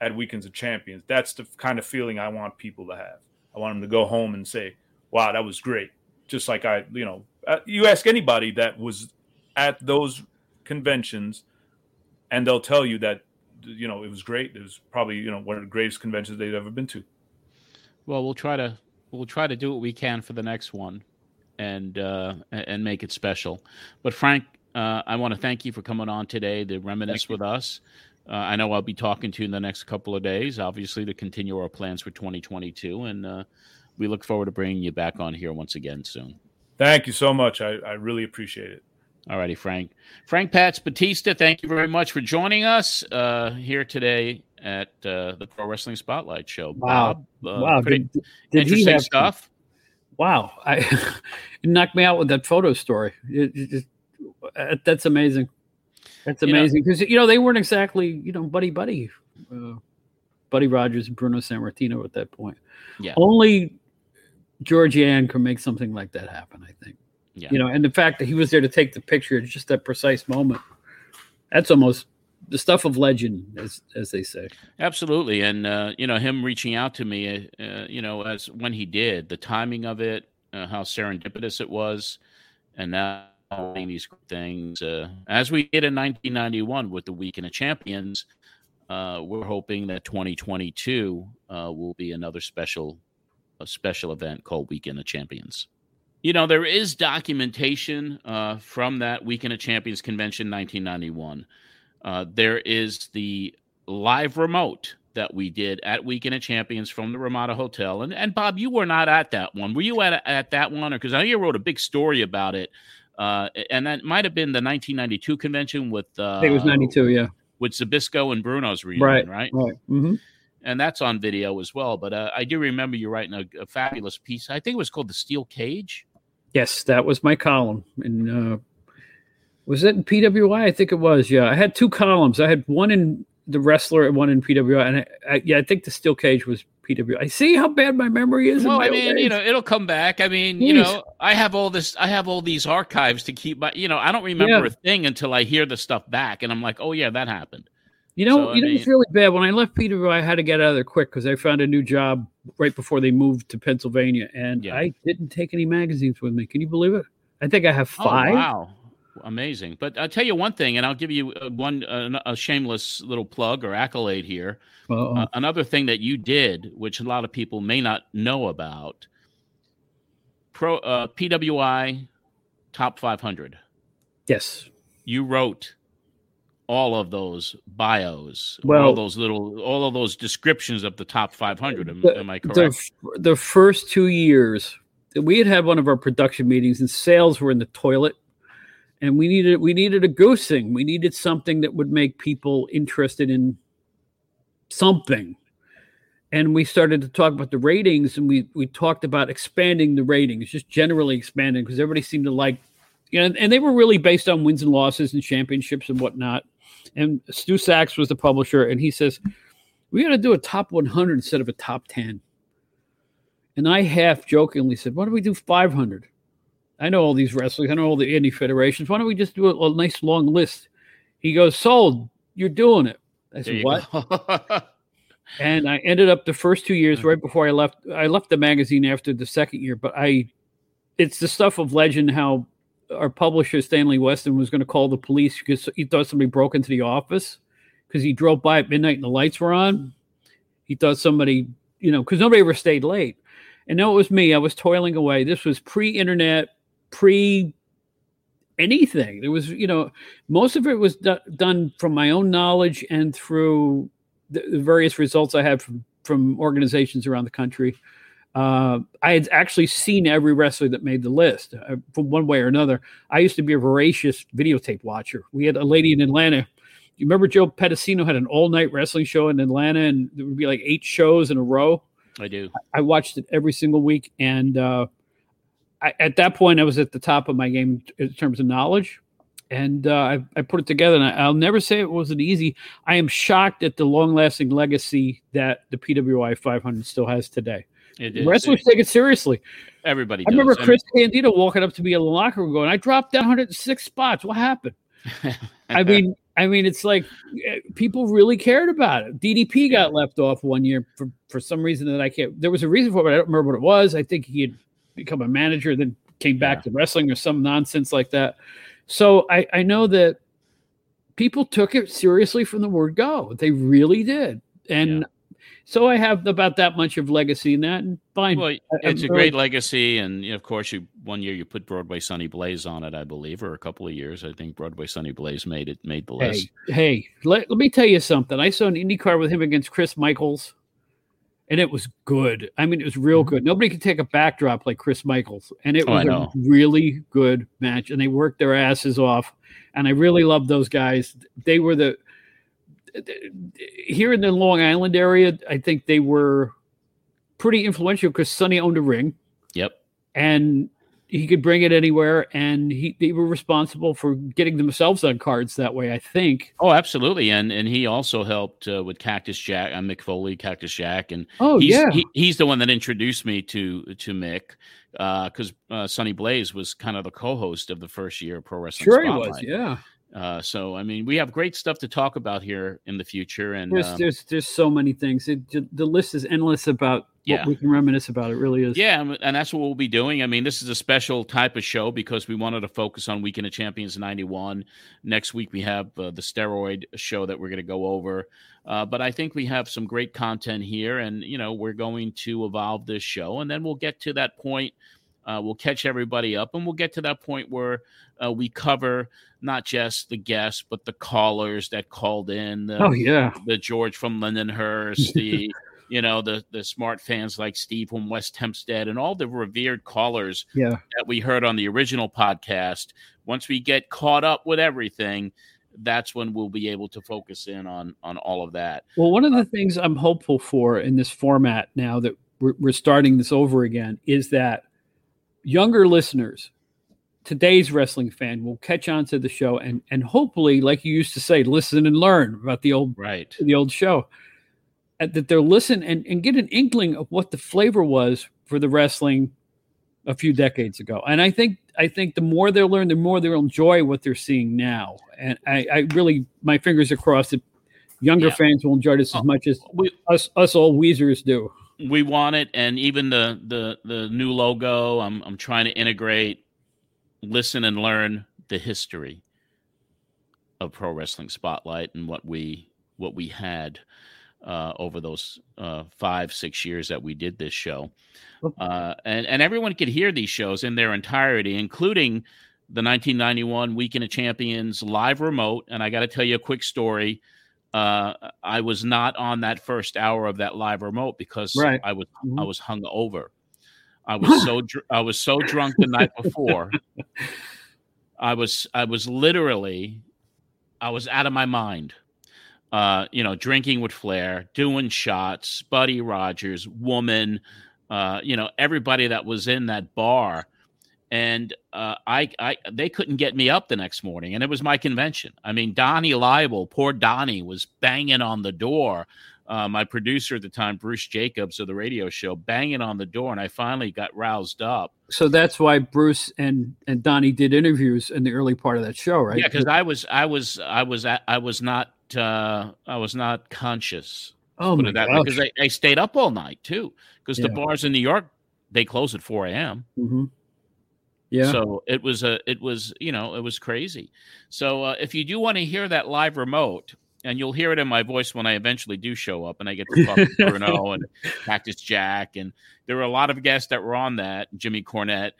at Weekends of Champions. That's the kind of feeling I want people to have. I want them to go home and say, "Wow, that was great." Just like I, you know, uh, you ask anybody that was at those conventions, and they'll tell you that you know it was great. It was probably you know one of the greatest conventions they've ever been to. Well, we'll try to we'll try to do what we can for the next one, and uh, and make it special. But Frank, uh, I want to thank you for coming on today to reminisce with us. Uh, I know I'll be talking to you in the next couple of days, obviously to continue our plans for 2022, and uh, we look forward to bringing you back on here once again soon. Thank you so much. I, I really appreciate it. All righty, Frank. Frank Patz Batista, thank you very much for joining us uh, here today at uh, the Pro Wrestling Spotlight Show. Wow. Bob, uh, wow. pretty Did, did he interesting have stuff. Wow. I <laughs> it knocked me out with that photo story. It, it just, uh, that's amazing. That's amazing because you know they weren't exactly you know buddy buddy, uh, Buddy Rogers and Bruno Sammartino at that point. Yeah. Only Georgiann can make something like that happen. I think. Yeah. You know, and the fact that he was there to take the picture at just that precise moment, that's almost the stuff of legend, as as they say. Absolutely, and uh, you know him reaching out to me, uh, uh, you know, as when he did, the timing of it, uh, how serendipitous it was, and now these things uh, as we did in 1991 with the Weekend of Champions. Uh, we're hoping that 2022 uh, will be another special, a special event called Weekend of Champions. You know, there is documentation uh, from that Weekend of Champions convention 1991. Uh, there is the live remote that we did at Weekend of Champions from the Ramada Hotel. And, and Bob, you were not at that one. Were you at, at that one? Or because I know you wrote a big story about it. Uh, and that might have been the 1992 convention with uh, I think it was ninety two. Yeah. with Zbyszko and Bruno's reunion, Right. right? Right. hmm And that's on video as well. But uh, I do remember you writing a, a fabulous piece. I think it was called the Steel Cage. Yes, that was my column. And uh, was it in PWI? I think it was. Yeah, I had two columns. I had one in the wrestler and one in PWI. And I, I, yeah, I think the steel cage was PWI. I see how bad my memory is. Well, I mean, you know, it'll come back. I mean, you know, I have all this. I have all these archives to keep. My, you know, I don't remember Yeah. a thing until I hear the stuff back, and I'm like, oh yeah, that happened. You know, So, you know, mean- it's really bad. When I left PWI, I had to get out of there quick because I found a new job right before they moved to Pennsylvania, and I didn't take any magazines with me. Can you believe it? I think I have five. Oh, wow, amazing! But I'll tell you one thing, and I'll give you uh, one uh, a shameless little plug or accolade here. Uh, another thing that you did, which a lot of people may not know about, pro uh, PWI top 500. Yes. You wrote all of those bios, all Well- of those little, all of those descriptions of the top 500. Am, the, am I correct? f- The, first two years, we had had one of our production meetings, and sales were in the toilet. and we needed we needed a goosing. We needed something that would make people interested in something. And we started to talk about the ratings, and we we talked about expanding the ratings, just generally expanding, because everybody seemed to like, you know, and they were really based on wins and losses and championships and whatnot. And Stu Saks was the publisher, and he says, "We got to do a top 100 instead of a top 10." And I half jokingly said, "Why don't we do 500?" I know all these wrestlers. I know all the indie federations. Why don't we just do a, a nice long list? He goes, "Sold. You're doing it." I said, "What?" <laughs> and I ended up the first two years right before I left. I left the magazine after the second year, but I, it's the stuff of legend how our publisher Stanley Weston was going to call the police because he thought somebody broke into the office because he drove by at midnight and the lights were on. He thought somebody, you know, because nobody ever stayed late. And no, it was me. I was toiling away. This was pre-internet, pre anything. There was, you know, most of it was do- done from my own knowledge and through the, the various results I had from from organizations around the country. Uh, I had actually seen every wrestler that made the list uh, from one way or another. I used to be a voracious videotape watcher. We had a lady in Atlanta. You remember Joe Pedicino had an all night wrestling show in Atlanta, and there would be like eight shows in a row. I do. I watched it every single week, and uh, I, at that point, I was at the top of my game in terms of knowledge, and uh, I, I put it together. And I, I'll never say it wasn't easy. I am shocked at the long-lasting legacy that the PWI 500 still has today. It is. Wrestlers take it seriously. Everybody. I remember. Chris Candido walking up to me in the locker room going, "I dropped down 106 spots. What happened?" <laughs> I mean, I mean, it's like eh, people really cared about it. DDP got left off one year for, for some reason that I can't. There was a reason for it, but I don't remember what it was. I think he had become a manager, then came back to wrestling or some nonsense like that. So I, I know that people took it seriously from the word go. They really did, and so I have about that much of legacy in that. And fine, Well, it's I'm a really- great legacy, and you know, of course, you one year you put Broadway Sonny Blaze on it, I believe, or a couple of years. I think Broadway Sonny Blaze made it made the list. Hey, hey, let, let me tell you something. I saw an IndyCar with him against Chris Michaels, and it was good. I mean, it was real good. Nobody could take a backdrop like Chris Michaels, and it Mm-hmm. Oh, was a really good match. And they worked their asses off, and I really loved those guys. They were the here in the Long Island area. I think they were pretty influential because Sonny owned a ring Yep. and he could bring it anywhere and he they were responsible for getting themselves on cards that way i think Oh, absolutely, and and he also helped uh, with Cactus Jack. I'm Mick Foley, Cactus Jack, and Oh, he's, yeah. he, he's the one that introduced me to to Mick because uh, Sonny Blaze was kind of the co-host of the first year of Pro Wrestling. Sure he was, yeah. Uh, so I mean, we have great stuff to talk about here in the future, and there's um, there's there's so many things it, the list is endless about Yeah. what we can reminisce about it really is Yeah, and- and that's what we'll be doing. I mean, this is a special type of show because we wanted to focus on Weekend of Champions 91. Next week, we have uh, the steroid show that we're going to go over. Uh, but I think we have some great content here, and, you know, we're going to evolve this show. And then we'll get to that point. Uh, we'll catch everybody up, and we'll get to that point where uh, we cover not just the guests, but the callers that called in. The, Oh, yeah. the George from Lindenhurst, the <laughs> you know the the smart fans like Steve from West Hempstead, and all the revered callers Yeah. that we heard on the original podcast. Once we get caught up with everything, that's when we'll be able to focus in on on all of that. well one of the things i'm hopeful for in this format now that we're, we're starting this over again is that younger listeners today's wrestling fan will catch on to the show and and hopefully like you used to say listen and learn about the old right. the old show. Uh, that they'll listen and, and get an inkling of what the flavor was for the wrestling a few decades ago. And i think i think the more they'll learn the more they'll enjoy what they're seeing now. And i, I really my fingers are crossed that younger Yeah. fans will enjoy this as much as us us old weezers do We want it, and even the the the new logo. I'm I'm trying to integrate, listen and learn the history of pro wrestling spotlight and what we what we had uh, over those uh, five six years that we did this show, uh, and and everyone could hear these shows in their entirety, including the 1991 Weekend of Champions live remote. And I got to tell you a quick story. Uh, I was not on that first hour of that live remote because Right. I was Mhm. I was hung over. I was <laughs> so dr- I was so drunk the night before. I was I was literally I was out of my mind. Uh, you know, drinking with Flair, doing shots, Buddy Rogers, woman, uh, you know, everybody that was in that bar. And uh, I, I, they couldn't get me up the next morning, and it was my convention. I mean, Donnie Laible, poor Donnie, was banging on the door. Uh, my producer at the time, Bruce Jacobs of the radio show, banging on the door, and I finally got roused up. So that's why Bruce and and Donnie did interviews in the early part of that show, right? Yeah, because I was, I was, I was, I was not, uh, I was not conscious. Oh my that gosh. because I, I stayed up all night too. Because the bars in New York they close at four a.m. hmm Yeah. So it was a, it was, you know, it was crazy. So uh, if you do want to hear that live remote, and you'll hear it in my voice when I eventually do show up, and I get to talk to Bruno and Cactus Jack, and there were a lot of guests that were on that. Jimmy Cornette.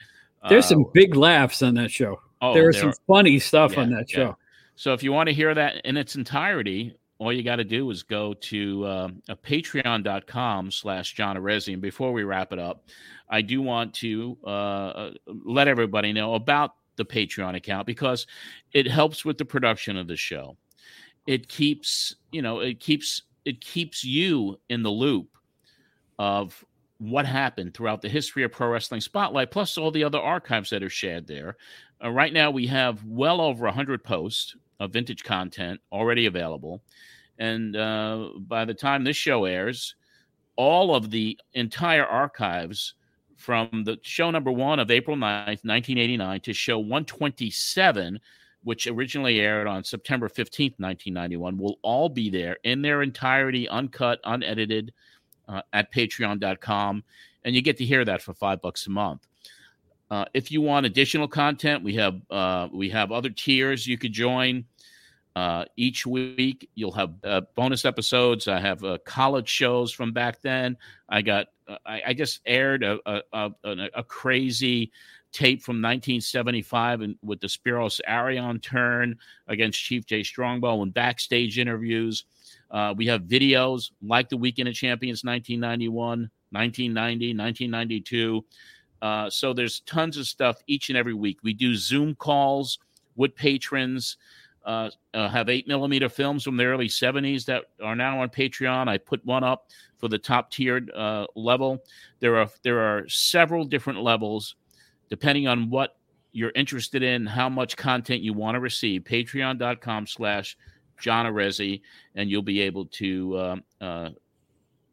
There's uh, some big laughs on that show. Oh, there was some are- funny stuff on yeah, that yeah. show. So if you want to hear that in its entirety, all you got to do is go to uh, uh, patreon.com slash John Arezzi. And before we wrap it up, I do want to uh, uh, let everybody know about the Patreon account because it helps with the production of the show. It keeps, you know, it keeps it keeps you in the loop of what happened throughout the history of pro wrestling spotlight plus all the other archives that are shared there uh, right now we have well over 100 posts of vintage content already available and uh, by the time this show airs all of the entire archives from the show number one of april 9th 1989 to show 127 which originally aired on september 15th 1991 will all be there in their entirety uncut unedited uh, at patreon.com and you get to hear that for five bucks a month. Uh, if you want additional content we have uh, we have other tiers you could join uh, each week you'll have uh, bonus episodes i have uh, college shows from back then i got uh, I, I just aired a, a, a, a crazy tape from 1975 and with the spiros arion turn against chief jay strongbow and backstage interviews uh, we have videos like the Weekend of Champions 1991, 1990, 1992. Uh, so there's tons of stuff each and every week. We do Zoom calls with patrons. Uh, uh, have eight millimeter films from the early 70s that are now on Patreon. I put one up for the top tiered uh, level. There are there are several different levels depending on what you're interested in, how much content you want to receive. Patreon.com slash John Arezzi, and you'll be able to um, uh,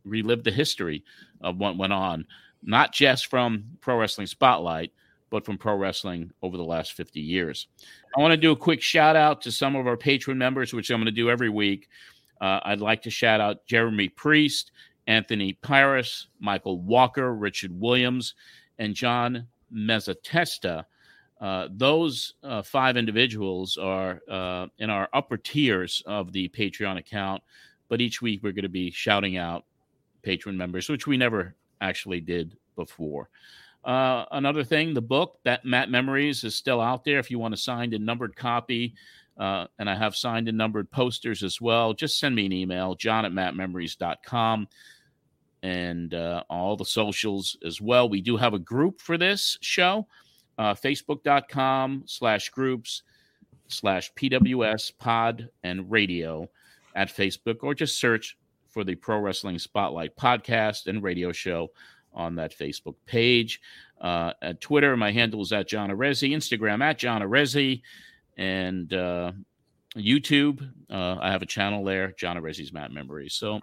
relive the history of what went on, not just from Pro Wrestling Spotlight, but from pro wrestling over the last 50 years. I want to do a quick shout out to some of our patron members, which I'm going to do every week. Uh, I'd like to shout out Jeremy Priest, Anthony Pyrus, Michael Walker, Richard Williams, and John Mezzatesta. Uh, those uh, five individuals are uh, in our upper tiers of the Patreon account, but each week we're going to be shouting out patron members, which we never actually did before. Uh, another thing, the book that Mat Memories is still out there. If you want a signed and numbered copy, uh, and I have signed and numbered posters as well, just send me an email, john at matmemories.com and uh, all the socials as well. We do have a group for this show, uh, facebook.com slash groups slash PWS pod and radio at Facebook, or just search for the Pro Wrestling Spotlight podcast and radio show on that Facebook page. Uh, at Twitter, my handle is at John Arezzi, Instagram at John Arezzi, and uh, YouTube, uh, I have a channel there, John Arezzi's Mat Memories. So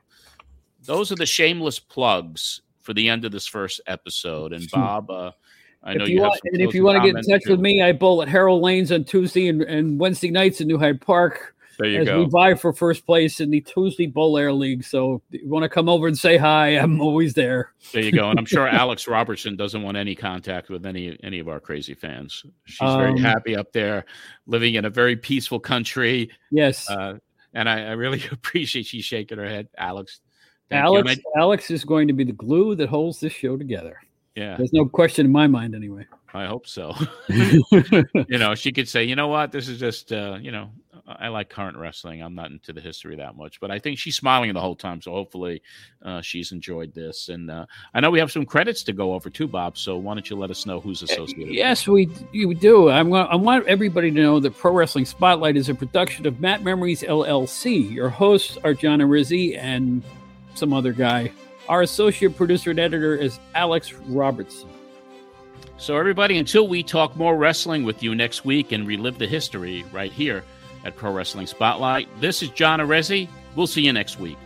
those are the shameless plugs for the end of this first episode. And Bob, uh, I know if you, you, have want, and if you want to get in touch too. with me, I bowl at Harold Lanes on Tuesday and, and Wednesday nights in New Hyde Park. There you as go. we vie for first place in the Tuesday Bowl Air League. So you want to come over and say hi, I'm always there. There you go. And I'm sure <laughs> Alex Robertson doesn't want any contact with any any of our crazy fans. She's very Um, happy up there, living in a very peaceful country. Yes. Uh, and I, I really <laughs> appreciate she's shaking her head, Alex. Alex, I- Alex is going to be the glue that holds this show together. yeah, There's no question in my mind, anyway. I hope so. <laughs> you know, she could say, you know what, this is just, uh, you know, I like current wrestling. I'm not into the history that much, but I think she's smiling the whole time. So hopefully, uh, she's enjoyed this. And uh, I know we have some credits to go over too, Bob. So why don't you let us know who's associated? Yes, we we do. I'm going, I want everybody to know that Pro Wrestling Spotlight is a production of Mat Memories LLC. Your hosts are John and Arezzi and some other guy. Our associate producer and editor is Alex Robertson. So, everybody, until we talk more wrestling with you next week and relive the history right here at Pro Wrestling Spotlight, this is John Arezzi. We'll see you next week.